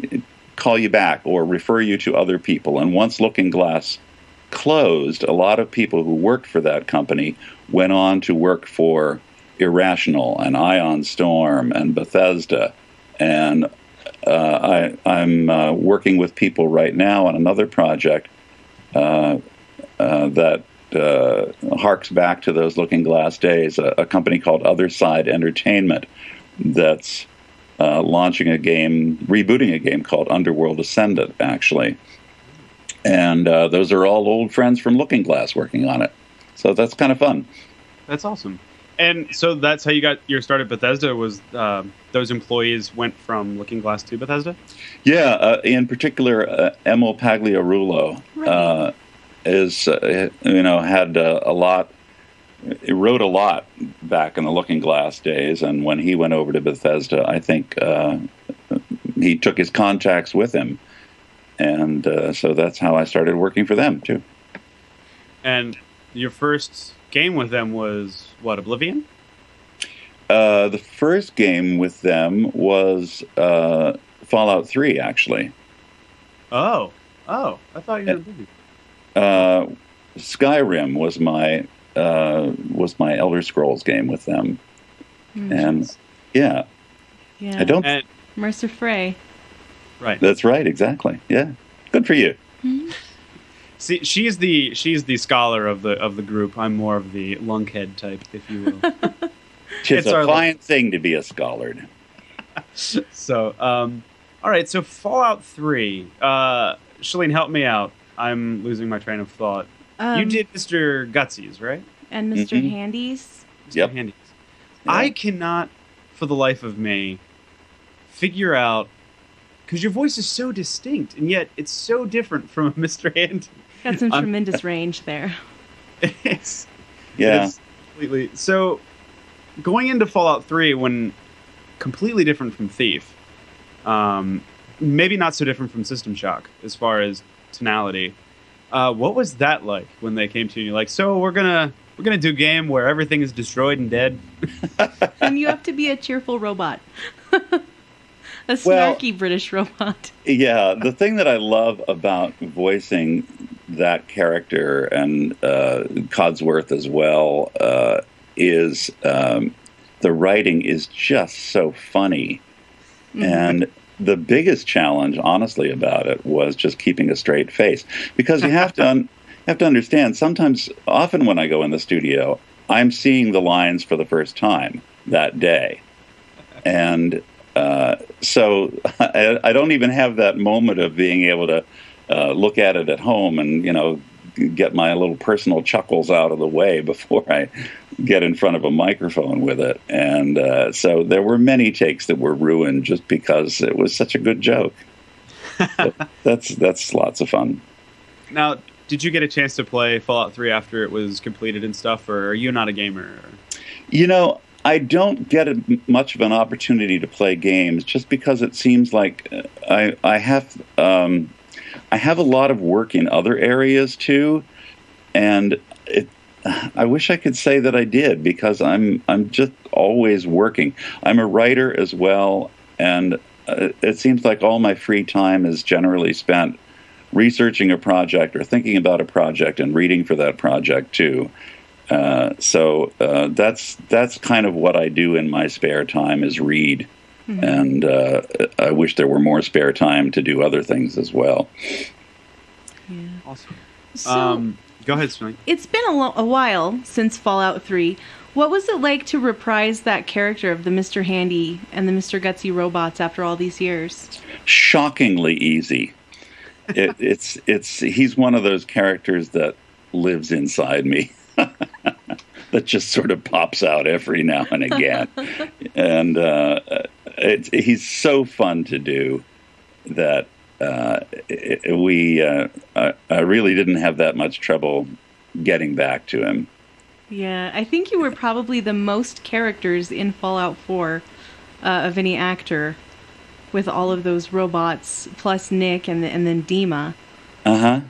call you back or refer you to other people. And once Looking Glass closed, a lot of people who worked for that company went on to work for Irrational and Ion Storm and Bethesda. And uh, I, am uh, working with people right now on another project uh, uh that uh, harks back to those Looking Glass days, a, a company called Other Side Entertainment that's uh, launching a game, rebooting a game called Underworld Ascendant, actually. And uh, those are all old friends from Looking Glass working on it. So that's kind of fun. That's awesome. And so that's how you got your start at Bethesda. Was uh, those employees went from Looking Glass to Bethesda? Yeah, uh, in particular, uh, Emil Pagliarulo right. Uh, is uh, you know had a lot he wrote a lot back in the Looking Glass days, and when he went over to Bethesda, I think uh, he took his contacts with him, and uh, so that's how I started working for them too. And your first game with them was what Oblivion? Uh, the first game with them was uh, Fallout Three, actually. Oh, oh! I thought you were Oblivion. Uh, Skyrim was my uh, was my Elder Scrolls game with them, mm, and yeah, yeah, I don't. And, Mercer Frey. Right. That's right. Exactly. Yeah. Good for you. Mm-hmm. See, she's the she's the scholar of the of the group. I'm more of the lunkhead type, if you will. it's, it's a fine thing to be a scholar. so, um, all right. So, Fallout Three. Uh, Shaline, help me out. I'm losing my train of thought. Um, you did Mr. Gutsy's, right? And mister mm-hmm. Handy's. Mr. Yep. Handy's. Yeah. I cannot, for the life of me, figure out because your voice is so distinct, and yet it's so different from Mr. Handy. Got some I'm, tremendous range there. It's yeah, it's completely. So, going into Fallout Three, when completely different from Thief, um, maybe not so different from System Shock as far as tonality. Uh, what was that like when they came to you? Like, so we're gonna we're gonna do a game where everything is destroyed and dead, and you have to be a cheerful robot, a snarky well, British robot. yeah, the thing that I love about voicing that character and uh, Codsworth as well uh, is um, the writing is just so funny, mm-hmm. and the biggest challenge, honestly, about it was just keeping a straight face because you have to un- have to understand. Sometimes, often when I go in the studio, I'm seeing the lines for the first time that day, and uh, so I, I, don't even have that moment of being able to uh, look at it at home and you know get my little personal chuckles out of the way before I get in front of a microphone with it. And uh, so there were many takes that were ruined just because it was such a good joke. that's that's lots of fun. Now, did you get a chance to play Fallout 3 after it was completed and stuff, or are you not a gamer? You know, I don't get a, much of an opportunity to play games just because it seems like uh, I I have um, I have a lot of work in other areas too, and it, I wish I could say that I did because I'm I'm just always working. I'm a writer as well, and uh, it seems like all my free time is generally spent researching a project or thinking about a project and reading for that project too. Uh, so uh, that's that's kind of what I do in my spare time is read. Mm-hmm. And uh, I wish there were more spare time to do other things as well. Yeah. Awesome. So, um, go ahead, Swing. It's been a, lo- a while since Fallout 3. What was it like to reprise that character of the Mr. Handy and the Mr. Gutsy robots after all these years? Shockingly easy. It, it's it's he's one of those characters that lives inside me. that just sort of pops out every now and again, and uh, it, he's so fun to do that uh, it, we uh, I, really didn't have that much trouble getting back to him. Yeah, I think you were probably the most characters in Fallout 4 uh, of any actor, with all of those robots plus Nick and the, and then Dima. Uh huh.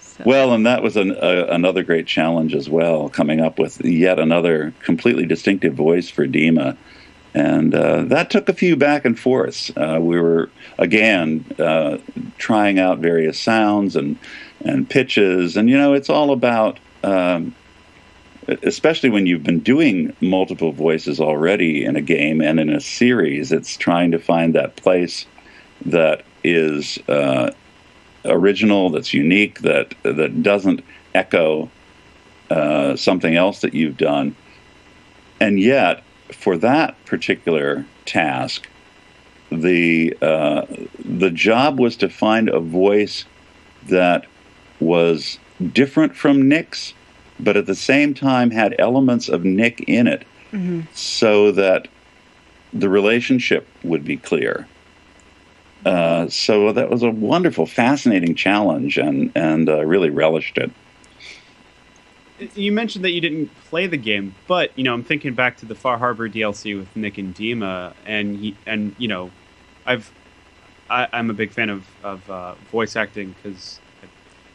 So, Well, and that was an, uh, another great challenge as well, coming up with yet another completely distinctive voice for Dima. And uh, that took a few back and forths. Uh, we were, again, uh, trying out various sounds and, and pitches. And, you know, it's all about, um, especially when you've been doing multiple voices already in a game and in a series, it's trying to find that place that is uh, original, that's unique, that that doesn't echo uh, something else that you've done. And yet, for that particular task, the uh, the job was to find a voice that was different from Nick's, but at the same time had elements of Nick in it, so that the relationship would be clear. Uh, so that was a wonderful, fascinating challenge, and and uh, really relished it. You mentioned that you didn't play the game, but you know, I'm thinking back to the Far Harbor DLC with Nick and Dima, and he, and you know, I've I, I'm a big fan of of uh, voice acting because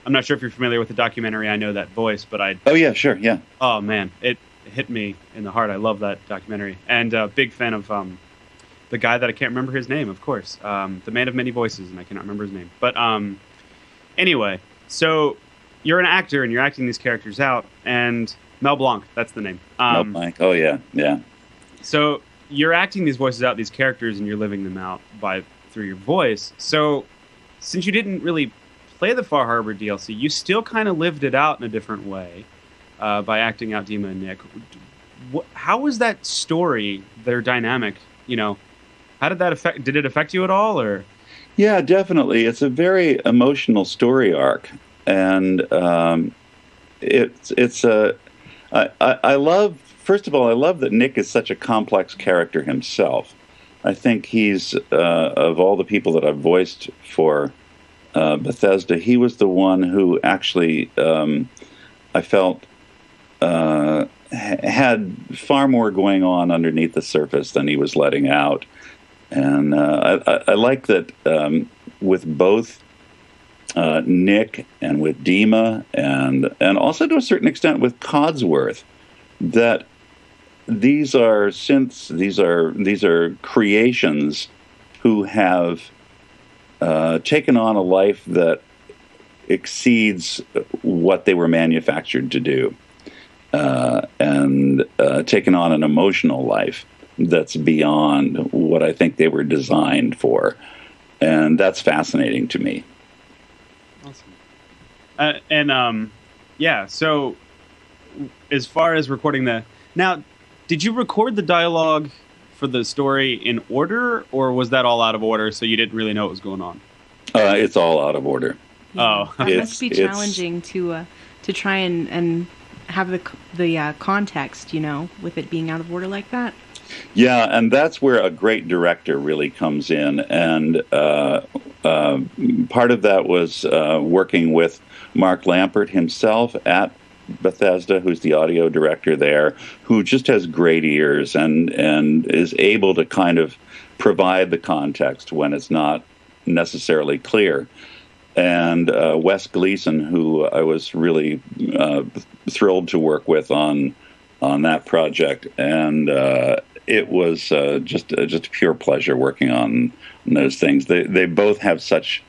I'm not sure if you're familiar with the documentary. I know that voice, but I Oh yeah, sure, yeah. oh man, it hit me in the heart. I love that documentary, and uh, big fan of um, the guy that I can't remember his name, of course, um, the man of many voices, and I cannot remember his name. But um, anyway, so you're an actor and you're acting these characters out, and Mel Blanc, that's the name. Um, blank. Oh yeah, yeah. so you're acting these voices out, these characters, and you're living them out by through your voice. So since you didn't really play the Far Harbor DLC, you still kind of lived it out in a different way uh, by acting out Dima and Nick. How was that story, their dynamic? You know, how did that affect? Did it affect you at all, or? Yeah, definitely. It's a very emotional story arc, and um, it's it's a. I, I, I love. First of all, I love that Nick is such a complex character himself. I think he's uh, of all the people that I've voiced for uh, Bethesda, he was the one who actually um, I felt uh, had far more going on underneath the surface than he was letting out. And uh, I, I, I like that um, with both uh, Nick and with Dima, and and also to a certain extent with Codsworth, that these are synths, these are these are creations who have uh, taken on a life that exceeds what they were manufactured to do, uh, and uh, taken on an emotional life that's beyond what I think they were designed for, and that's fascinating to me. Awesome. Uh, and um, yeah. So, as far as recording the now, did you record the dialogue for the story in order, or was that all out of order, so you didn't really know what was going on? Uh, it's all out of order. Oh. that It's- must be it's- challenging to uh, to try and and have the the uh, context, you know, with it being out of order like that. Yeah, and that's where a great director really comes in. And uh, uh, part of that was uh, working with Mark Lampert himself at Bethesda, who's the audio director there, who just has great ears and and is able to kind of provide the context when it's not necessarily clear. And uh, Wes Gleason, who I was really uh, thrilled to work with on on that project, and uh, it was uh, just uh, just pure pleasure working on those things. They they both have such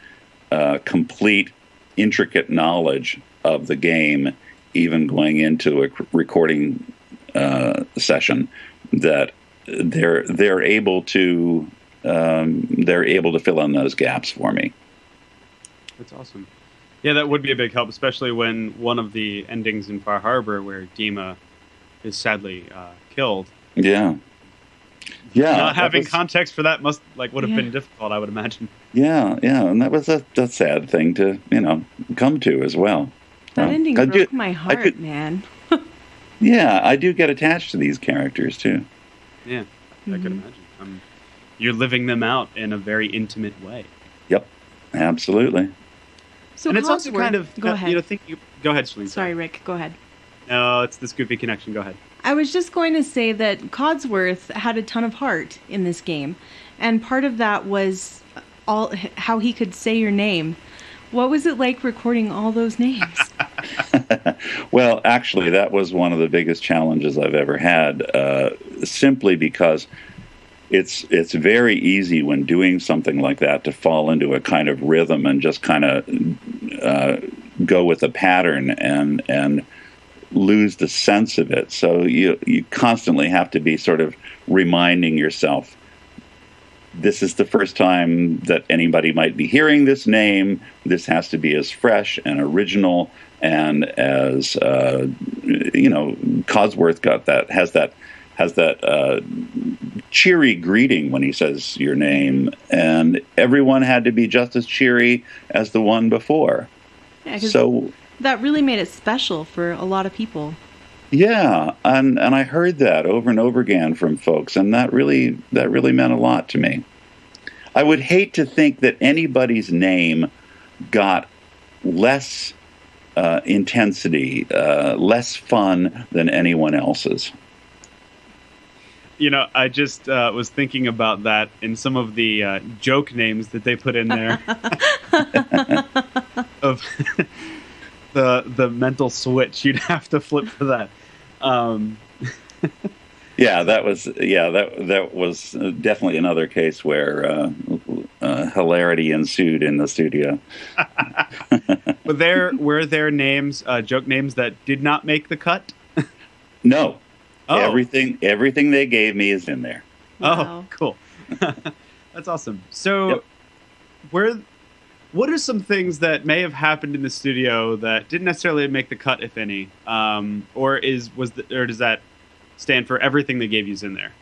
uh, complete, intricate knowledge of the game, even going into a recording uh, session, that they're they're able to um, they're able to fill in those gaps for me. That's awesome. Yeah, that would be a big help, especially when one of the endings in Far Harbor, where Dima is sadly uh, killed. Yeah. Yeah. Not having was- context for that must like would have Yeah. been difficult, I would imagine. Yeah, yeah, and that was a, a sad thing to you know come to as well. That Uh, ending I broke do- my heart, could- man. Yeah, I do get attached to these characters too. Yeah, I could Mhm. imagine. Um, you're living them out in a very intimate way, Yep, absolutely. So and it's also kind of go uh, ahead. you know think you go ahead, Shaline. Sorry, Rick. Go ahead. No, it's the Scoopy connection. Go ahead. I was just going to say that Codsworth had a ton of heart in this game, and part of that was all how he could say your name. What was it like recording all those names? well, actually, that was one of the biggest challenges I've ever had, uh, simply because it's it's very easy when doing something like that to fall into a kind of rhythm and just kind of uh, go with a pattern and and lose the sense of it. So you you constantly have to be sort of reminding yourself. This is the first time that anybody might be hearing this name. This has to be as fresh and original and as uh, you know. Codsworth got that has that has that uh, cheery greeting when he says your name, and everyone had to be just as cheery as the one before. Yeah, So that really made it special for a lot of people. Yeah, and and I heard that over and over again from folks, and that really that really meant a lot to me. I would hate to think that anybody's name got less uh, intensity, uh, less fun than anyone else's. You know, I just uh, was thinking about that in some of the uh, joke names that they put in there of the the mental switch you'd have to flip for that. Um, Yeah, that was yeah that that was definitely another case where uh, uh, hilarity ensued in the studio. were there were there names, uh, joke names that did not make the cut? No, Oh, everything everything they gave me is in there. Wow. Oh, cool. That's awesome. So, Yep. where, what are some things that may have happened in the studio that didn't necessarily make the cut, if any, um, or is was the, or does that stand for everything they gave you's in there?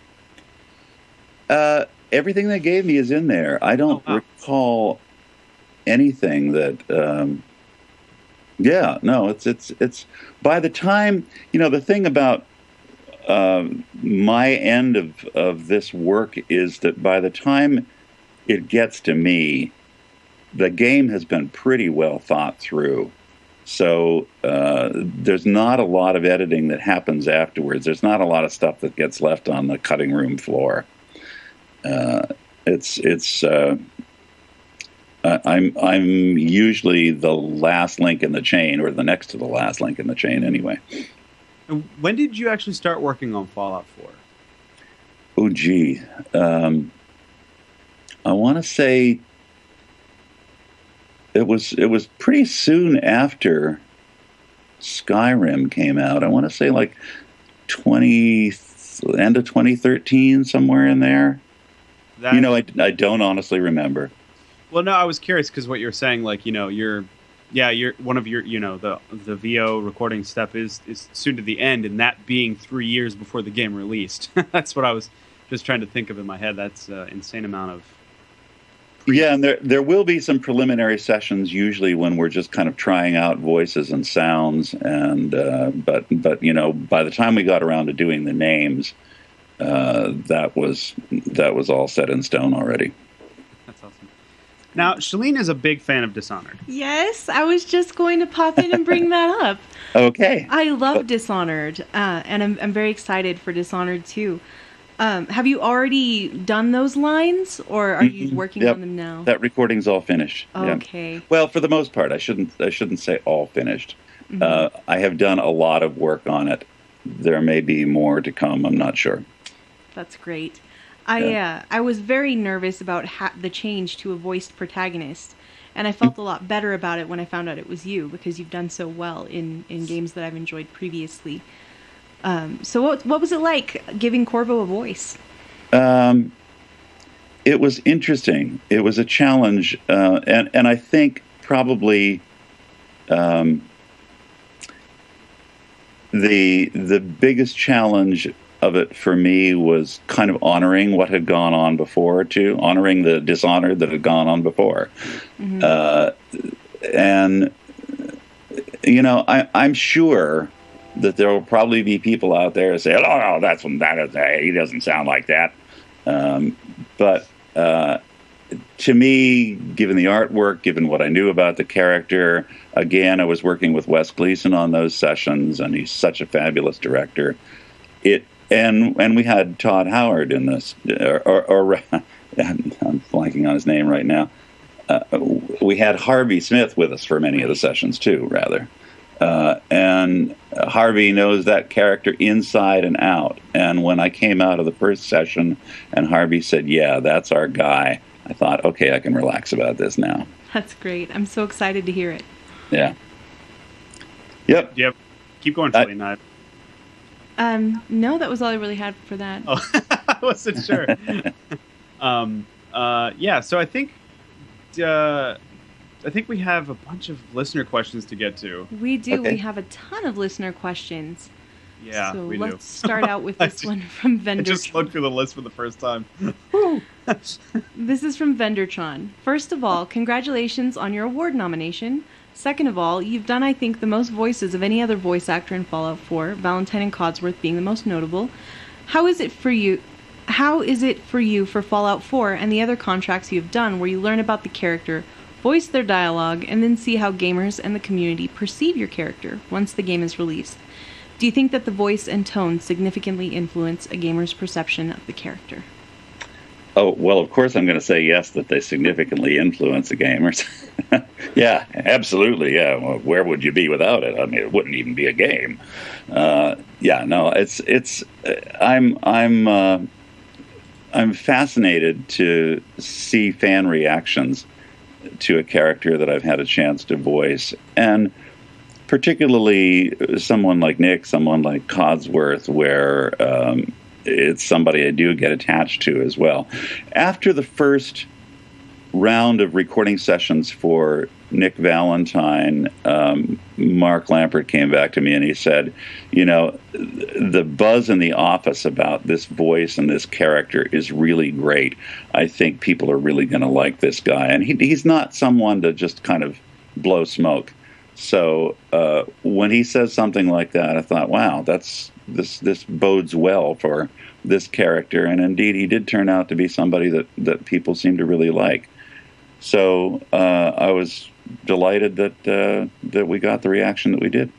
Uh, everything they gave me is in there. I don't Oh, wow. recall anything that. Um, yeah, no, it's it's it's. By the time you know, the thing about um my end of of this work is that by the time it gets to me, the game has been pretty well thought through. So uh, there's not a lot of editing that happens afterwards. There's not a lot of stuff that gets left on the cutting room floor. Uh, it's it's. Uh, I'm I'm usually the last link in the chain, or the next to the last link in the chain, anyway. And when did you actually start working on Fallout 4? Oh, gee, um, I want to say it was it was pretty soon after Skyrim came out. I want to say like twenty end of 2013, somewhere in there. That, You know, I, I don't honestly remember. Well, no, I was curious because what you're saying, like, you know, you're, yeah, you're one of your, you know, the the VO recording step is is soon to the end, and that being three years before the game released. That's what I was just trying to think of in my head. That's uh, insane amount of. Yeah, and there there will be some preliminary sessions usually when we're just kind of trying out voices and sounds, and uh, but but you know by the time we got around to doing the names, uh, that was that was all set in stone already. That's awesome. Now, Shaline is a big fan of Dishonored. Yes, I was just going to pop in and bring that up. Okay. I love Dishonored, uh, and I'm, I'm very excited for Dishonored too. Um, have you already done those lines, or are you working yep. on them now? That recording's all finished. Yeah. okay. Well, for the most part, I shouldn't I shouldn't say all finished. Mhm. Uh, I have done a lot of work on it. There may be more to come. I'm not sure. That's great. I Yeah. uh, I was very nervous about ha- the change to a voiced protagonist, and I felt a lot better about it when I found out it was you because you've done so well in, in games that I've enjoyed previously. Um, so what what was it like giving Corvo a voice? Um, it was interesting. It was a challenge, uh, and and I think probably um, the the biggest challenge of it for me was kind of honoring what had gone on before, too, honoring the dishonor that had gone on before, mm-hmm. uh, and you know, I, I'm sure that there will probably be people out there that say, "Oh, no, that's that is he doesn't sound like that," um, but. Uh, to me, given the artwork, given what I knew about the character, again, I was working with Wes Gleason on those sessions, and he's such a fabulous director. It and and we had Todd Howard in this, or, or, or I'm blanking on his name right now. Uh, we had Harvey Smith with us for many of the sessions too, rather. Uh, and Harvey knows that character inside and out. And when I came out of the first session and Harvey said, Yeah, that's our guy, I thought, okay, I can relax about this now. That's great. I'm so excited to hear it. Yeah. Yep. Yep. Keep going, Shelley. Not. Um, no, that was all I really had for that. Oh, I wasn't sure. um, uh, yeah. So I think, uh, I think we have a bunch of listener questions to get to. We do. Okay. We have a ton of listener questions. Yeah, so we let's do. start out with this one from Vendor. I just looked through the list for the first time. this is from Vendertron. First of all, congratulations on your award nomination. Second of all, you've done, I think, the most voices of any other voice actor in Fallout 4, Valentine and Codsworth being the most notable. How is it for you? How is it for you for Fallout 4 and the other contracts you've done where you learn about the character, voice their dialogue, and then see how gamers and the community perceive your character once the game is released? Do you think that the voice and tone significantly influence a gamer's perception of the character? Oh, well, of course, I'm going to say yes, that they significantly influence the gamers. yeah, absolutely. Yeah. Well, where would you be without it? I mean, it wouldn't even be a game. Uh, yeah, no, it's, it's, uh, I'm, I'm, uh, I'm fascinated to see fan reactions to a character that I've had a chance to voice. And, particularly someone like Nick, someone like Codsworth, where um, it's somebody I do get attached to as well. After the first round of recording sessions for Nick Valentine, um, Mark Lampert came back to me and he said, You know, the buzz in the office about this voice and this character is really great. I think people are really going to like this guy. And he, he's not someone to just kind of blow smoke. So uh, when he says something like that, I thought, wow, that's this this bodes well for this character, and indeed, he did turn out to be somebody that that people seem to really like. So uh, I was delighted that uh, that we got the reaction that we did.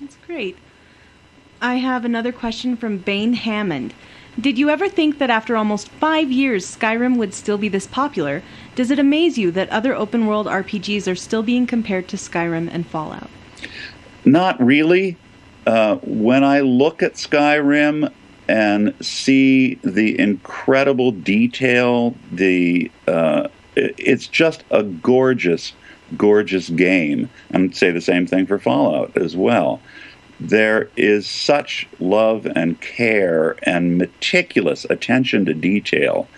That's great. I have another question from Bain Hammond. Did you ever think that after almost five years, Skyrim would still be this popular? Does it amaze you that other open world RPGs are still being compared to Skyrim and Fallout? Not really. Uh, when I look at Skyrim and see the incredible detail, the uh, it's just a gorgeous, gorgeous game. And say the same thing for Fallout as well there is such love and care and meticulous attention to detail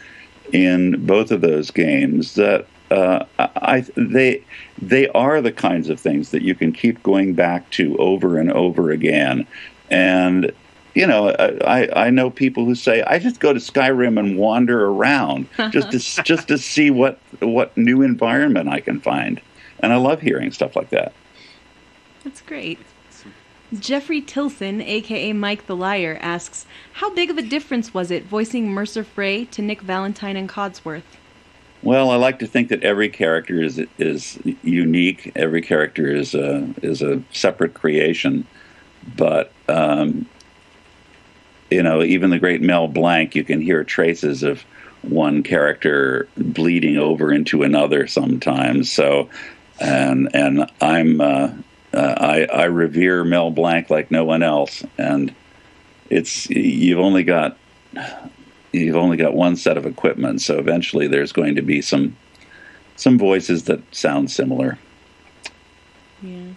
in both of those games that uh, I, they they are the kinds of things that you can keep going back to over and over again. And you know, I, I know people who say I just go to Skyrim and wander around just to just to see what what new environment I can find, and I love hearing stuff like that. That's great. Jeffrey Tilson, aka Mike the Liar, asks How big of a difference was it voicing Mercer Frey to Nick Valentine and Codsworth? Well, I like to think that every character is is unique. Every character is a is a separate creation, but um, you know, even the great Mel Blanc, you can hear traces of one character bleeding over into another sometimes. So, and and I'm uh, uh, I, I revere Mel Blanc like no one else, and it's you've only got you've only got one set of equipment, so eventually there's going to be some some voices that sound similar. Yeah.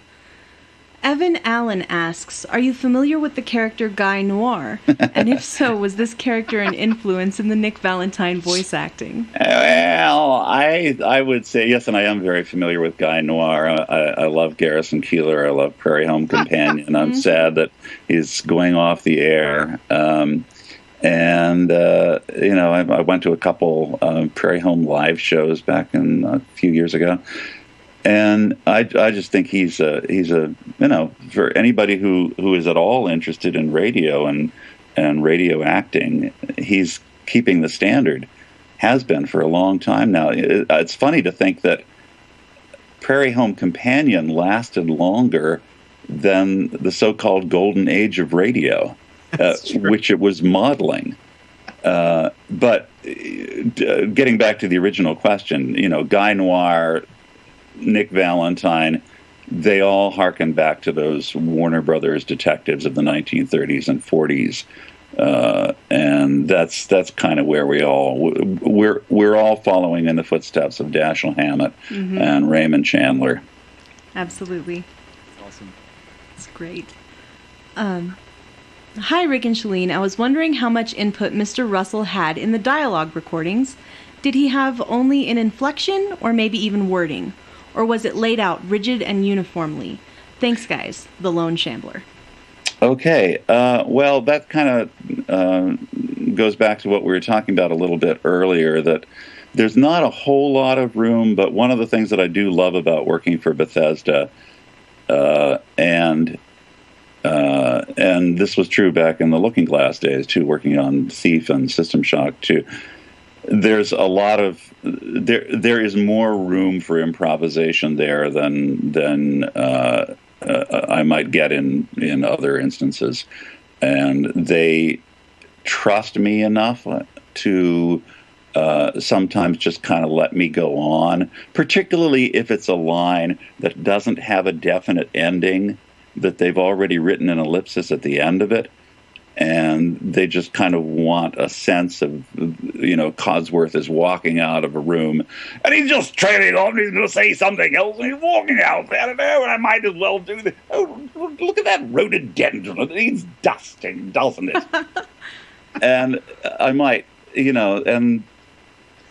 Evan Allen asks, "Are you familiar with the character Guy Noir? and if so, was this character an influence in the Nick Valentine voice acting?" Well, I I would say yes, and I am very familiar with Guy Noir. I, I love Garrison Keillor. I love Prairie Home Companion. I'm sad that he's going off the air. Um, and uh, you know, I, I, went to a couple uh, Prairie Home live shows back in a few years ago, and I, I just think he's a he's a you know for anybody who, who is at all interested in radio and and radio acting, he's keeping the standard. Has been for a long time now. It, it's funny to think that Prairie Home Companion lasted longer than the so-called golden age of radio, uh, which it was modeling. Uh, but uh, getting back to the original question, you know, Guy Noir Nick Valentine, they all harken back to those Warner Brothers detectives of the 1930s and 40s. Uh, and that's that's kind of where we all we're we're all following in the footsteps of Dashiell Hammett mm-hmm. and Raymond Chandler. Absolutely, awesome. It's great. Um, hi, Rick and Shaline. I was wondering how much input Mr. Russell had in the dialogue recordings. Did he have only an inflection, or maybe even wording? Or was it laid out rigid and uniformly? Thanks, guys. The Lone Shambler. Okay. Uh, well, that kind of uh, goes back to what we were talking about a little bit earlier that there's not a whole lot of room, but one of the things that I do love about working for Bethesda, uh, and uh, and this was true back in the Looking Glass days too, working on Thief and System Shock too there's a lot of there there is more room for improvisation there than than uh, uh, I might get in in other instances, and they trust me enough to uh, sometimes just kind of let me go on, particularly if it's a line that doesn't have a definite ending that they've already written an ellipsis at the end of it and they just kind of want a sense of, you know, Codsworth is walking out of a room, and he's just trailing on. He's going to say something else, and he's walking out. I don't know, and I might as well do this. Oh, look at that rhododendron! It needs dusting, doesn't it? and I might, you know, and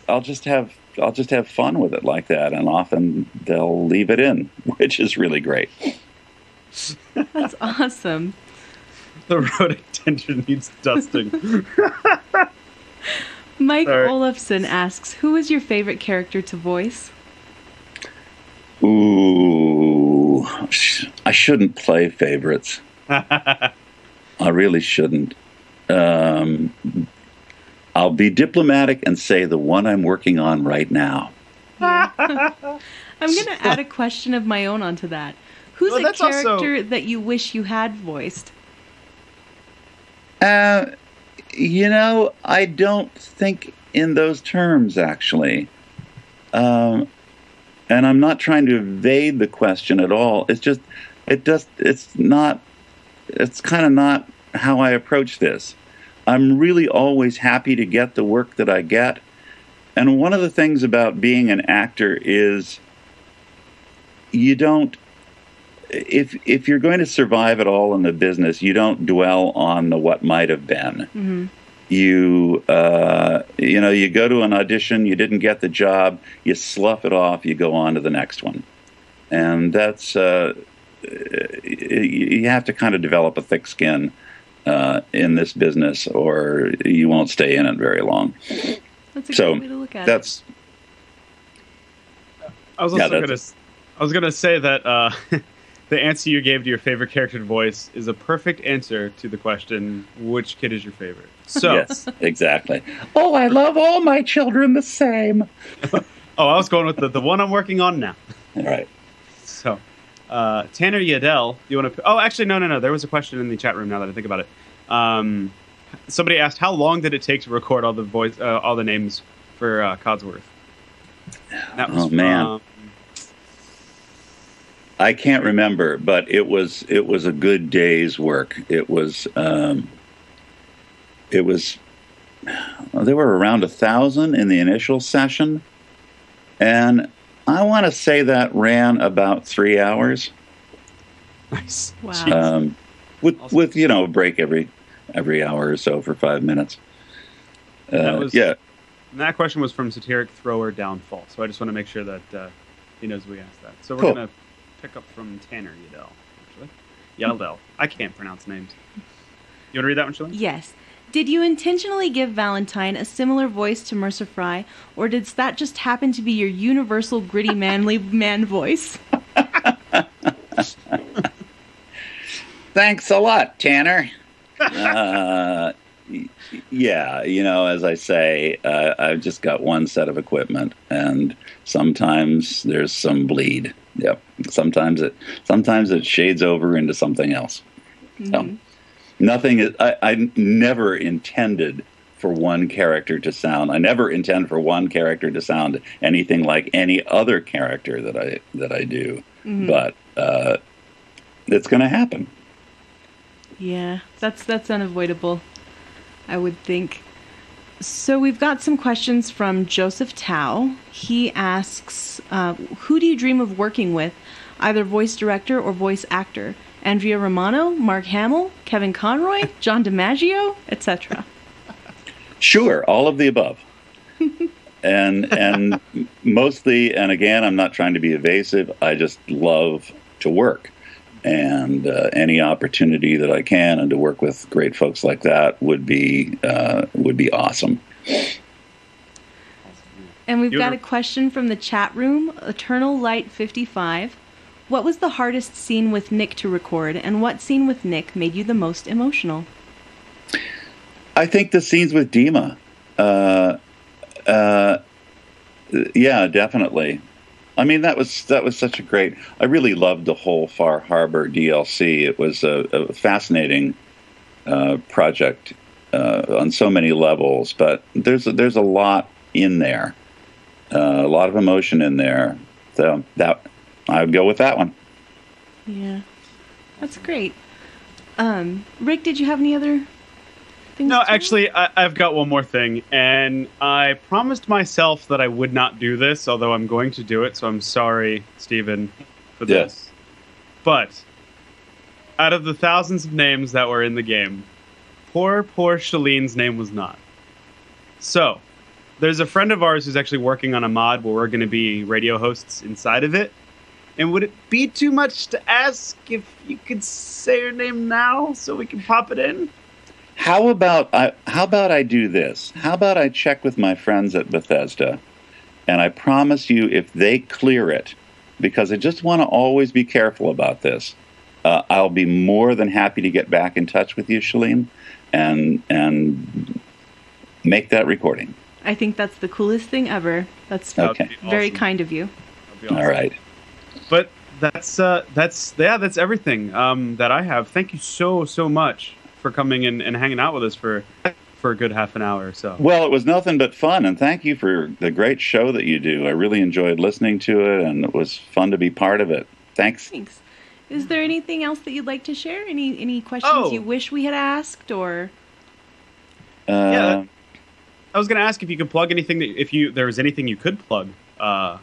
I'll just have I'll just have fun with it like that, and often they'll leave it in, which is really great. That's awesome. The rhododendron needs dusting. Mike right. Olafson asks, "Who is your favorite character to voice?" Ooh, I shouldn't play favorites. I really shouldn't. Um, I'll be diplomatic and say the one I'm working on right now. Yeah. I'm going to add a question of my own onto that. Who's well, a character also... that you wish you had voiced? Uh, you know, I don't think in those terms, actually. Um, and I'm not trying to evade the question at all. It's just, it does, it's not, it's kind of not how I approach this. I'm really always happy to get the work that I get. And one of the things about being an actor is you don't if if you're going to survive at all in the business, you don't dwell on the what might have been. Mm-hmm. You uh, you know you go to an audition, you didn't get the job, you slough it off, you go on to the next one, and that's uh, you have to kind of develop a thick skin uh, in this business, or you won't stay in it very long. That's a so way to look at that's. It. I was also yeah, gonna. I was gonna say that uh, the answer you gave to your favorite character voice is a perfect answer to the question, which kid is your favorite? So, yes, exactly. Oh, I love all my children the same. oh, I was going with the, the one I'm working on now. All right. So, uh, Tanner Yadell, you want to? Oh, actually, no, no, no. There was a question in the chat room. Now that I think about it, um, somebody asked how long did it take to record all the voice, uh, all the names for uh, Codsworth? That was oh man. From, I can't remember, but it was it was a good day's work. It was um, it was well, there were around a thousand in the initial session, and I want to say that ran about three hours. Nice. Wow. Um, with Awesome. with you know a break every every hour or so for five minutes. Uh, That was- yeah, And that question was from Satiric Thrower Downfall. So I just want to make sure that uh, he knows we asked that. So we're Cool. going to pick up from Tanner Yadel, actually. Yadel. I can't pronounce names. You want to read that one, Shaline? Yes. Did you intentionally give Valentine a similar voice to Mercer Fry, or did that just happen to be your universal gritty manly man voice? Thanks a lot, Tanner. uh, y- yeah, you know, as I say, uh, I've just got one set of equipment, and sometimes there's some bleed. Yep. Sometimes it sometimes it shades over into something else. So, nothing. Is, I, I never intended for one character to sound. I never intend for one character to sound anything like any other character that I that I do. But uh, it's going to happen. Yeah, that's that's unavoidable. I would think. So we've got some questions from Joseph Tao. He asks, uh, "Who do you dream of working with, either voice director or voice actor? Andrea Romano, Mark Hamill, Kevin Conroy, John DiMaggio, etc." Sure, all of the above. and and mostly and again I'm not trying to be evasive, I just love to work. And uh, any opportunity that I can and to work with great folks like that would be uh, would be awesome. And we've got a question from the chat room, Eternal Light 55. What was the hardest scene with Nick to record, and what scene with Nick made you the most emotional? I think the scenes with Dima, uh, uh, yeah, definitely. I mean, that was that was such a great. I really loved the whole Far Harbor DLC. It was a, a fascinating uh, project uh, on so many levels, but there's a, there's a lot in there, uh, a lot of emotion in there. So that I would go with that one. Yeah, that's great. Um, Rick, did you have any other things? No, actually, I, I've got one more thing, and I promised myself that I would not do this, although I'm going to do it. So I'm sorry, Stephen, for Yeah. this. But out of the thousands of names that were in the game, poor, poor Shaline's name was not. So there's a friend of ours who's actually working on a mod where we're going to be radio hosts inside of it. And would it be too much to ask if you could say her name now so we can pop it in? How about I? How about I do this? How about I check with my friends at Bethesda, and I promise you, if they clear it, because I just want to always be careful about this, uh, I'll be more than happy to get back in touch with you, Shaline, and and make that recording. I think that's the coolest thing ever. That's Okay. very awesome. kind of you. Awesome. All right. But that's uh, that's yeah, that's everything um, that I have. Thank you so so much for coming in and hanging out with us for for a good half an hour or so. Well, it was nothing but fun, and thank you for the great show that you do. I really enjoyed listening to it, and it was fun to be part of it. Thanks. Thanks. Is there anything else that you'd like to share? Any any questions Oh. you wish we had asked or Uh, Yeah. I was going to ask if you could plug anything that if you there was anything you could plug. Uh,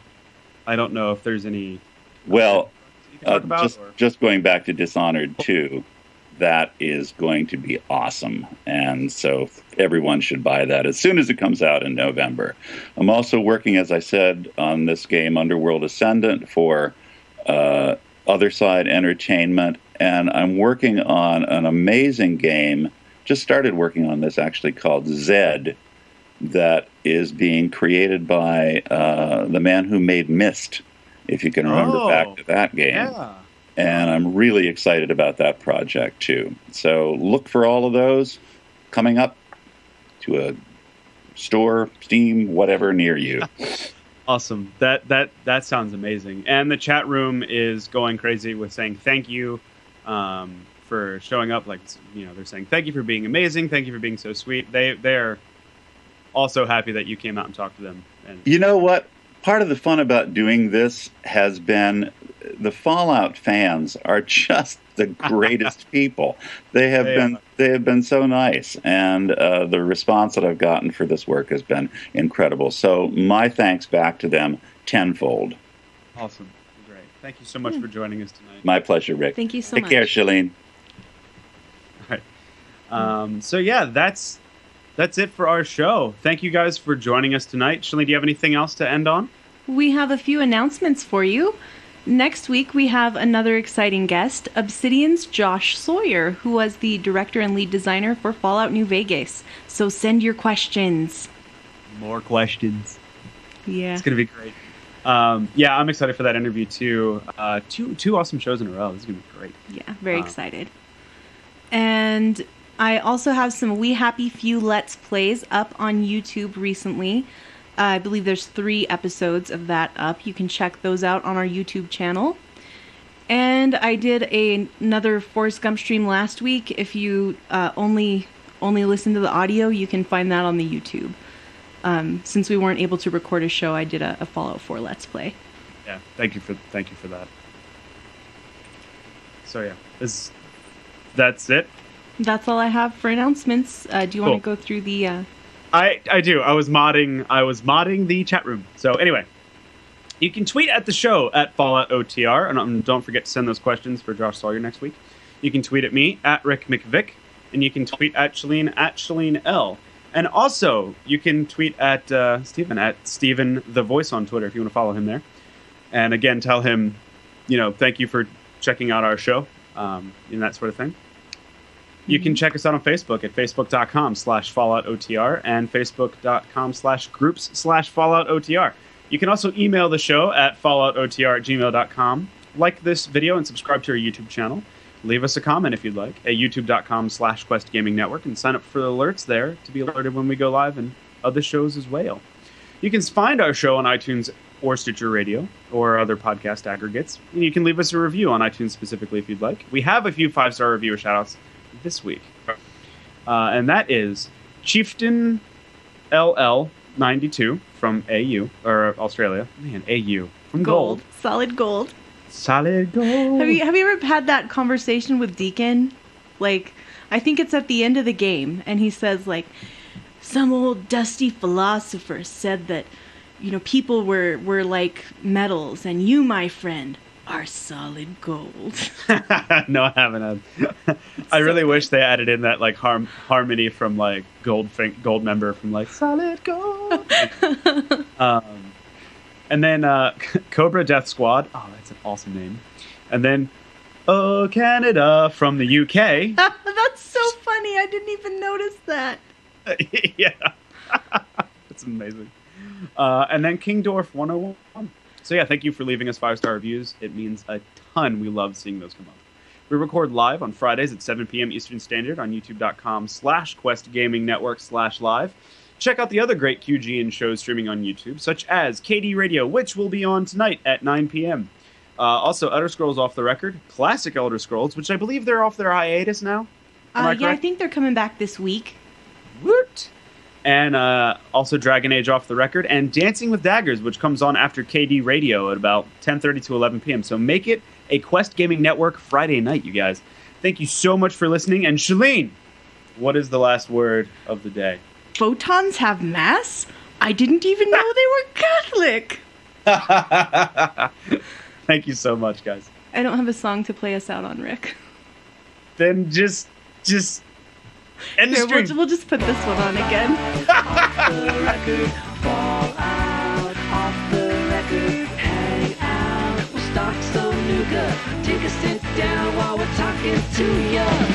I don't know if there's any. Well, Uh, about, just or- just going back to Dishonored 2, that is going to be awesome. And so everyone should buy that as soon as it comes out in November. I'm also working, as I said, on this game, Underworld Ascendant, for uh, Other Side Entertainment. And I'm working on an amazing game, just started working on this actually, called Zed, that is being created by uh, the man who made Myst. If you can remember Oh, back to that game yeah. And I'm really excited about that project too. So look for all of those coming up to a store, Steam, whatever near you. Awesome. That that that sounds amazing. And the chat room is going crazy with saying thank you um, for showing up. Like you know, they're saying thank you for being amazing. Thank you for being so sweet. They they're also happy that you came out and talked to them. And You know what? Part of the fun about doing this has been the Fallout fans are just the greatest people. They have They been are. they have been so nice, and uh, the response that I've gotten for this work has been incredible. So my thanks back to them tenfold. awesome, great. Thank you so much for joining us tonight. My pleasure, Rick. Thank you so Take much. Take care, Shaline. All right. Um, so yeah, that's that's it for our show. Thank you guys for joining us tonight. Shaline, do you have anything else to end on? We have a few announcements for you. Next week, we have another exciting guest, Obsidian's Josh Sawyer, who was the director and lead designer for Fallout New Vegas. So send your questions. More questions. Yeah. It's gonna be great. Um, yeah, I'm excited for that interview too. Uh, two two awesome shows in a row. This is gonna be great. Yeah, very Uh, excited. And I also have some We Happy Few Let's Plays up on YouTube recently. Uh, I believe there's three episodes of that up. You can check those out on our YouTube channel. And I did a, another Forrest Gump stream last week. If you uh, only only listen to the audio, you can find that on the YouTube. Um, since we weren't able to record a show, I did a, a Fallout 4 Let's Play. Yeah, thank you for thank you for that. So yeah, this that's it. That's all I have for announcements. Uh, do you want to go through the? Uh, I I do. I was modding. I was modding the chat room. So anyway, you can tweet at the show at Fallout OTR, and um, don't forget to send those questions for Josh Sawyer next week. You can tweet at me at Rick McVick, and you can tweet at Shaline at Shaline L. And also, you can tweet at uh, Stephen at Stephen the Voice on Twitter if you want to follow him there. And again, tell him, you know, thank you for checking out our show um, and that sort of thing. You can check us out on Facebook at facebook.com slash falloutotr and facebook.com slash groups slash falloutotr. You can also email the show at falloutotr at gmail.com. Like this video and subscribe to our YouTube channel. Leave us a comment if you'd like at youtube.com slash quest gaming network and sign up for the alerts there to be alerted when we go live and other shows as well. You can find our show on iTunes or Stitcher Radio or other podcast aggregates. And you can leave us a review on iTunes specifically if you'd like. We have a few five star reviewer shout outs this week. Uh, and that is Chieftain LL92 from AU, or Australia. Man, AU. From Gold. solid gold. Solid gold. Have you have you ever had that conversation with Deacon? Like, I think it's at the end of the game, and he says like, some old dusty philosopher said that, you know, people were were like metals, and you, my friend, are solid gold. no, I haven't had. I really so wish they added in that like harm, harmony from like Gold Gold member from like Solid Gold. um, and then uh, Cobra Death Squad. Oh, that's an awesome name. And then Oh Canada from the UK. That's so funny. I didn't even notice that. yeah, that's amazing. Uh, and then Kingdorf 101. So yeah, thank you for leaving us five star reviews. It means a ton. We love seeing those come up. We record live on Fridays at 7 p.m. Eastern Standard on youtube.com slash Quest Gaming Network slash live. Check out the other great QGN shows streaming on YouTube, such as KD Radio, which will be on tonight at 9 p.m. Uh, also, Elder Scrolls Off the Record, Classic Elder Scrolls, which I believe they're off their hiatus now. Uh, I yeah, I think they're coming back this week. Woot! And uh, also Dragon Age Off the Record and Dancing with Daggers, which comes on after KD Radio at about 10:30 to 11 p.m. So make it a Quest Gaming Network Friday night, you guys. Thank you so much for listening. And Shaline, what is the last word of the day? Photons have mass? I didn't even know they were Catholic. Thank you so much, guys. I don't have a song to play us out on, Rick. Then just, just end the Here, stream. we'll, we'll just put this one on again. record, out off the record, hang out, we'll start some nougat, take a sit down while we're talking to ya.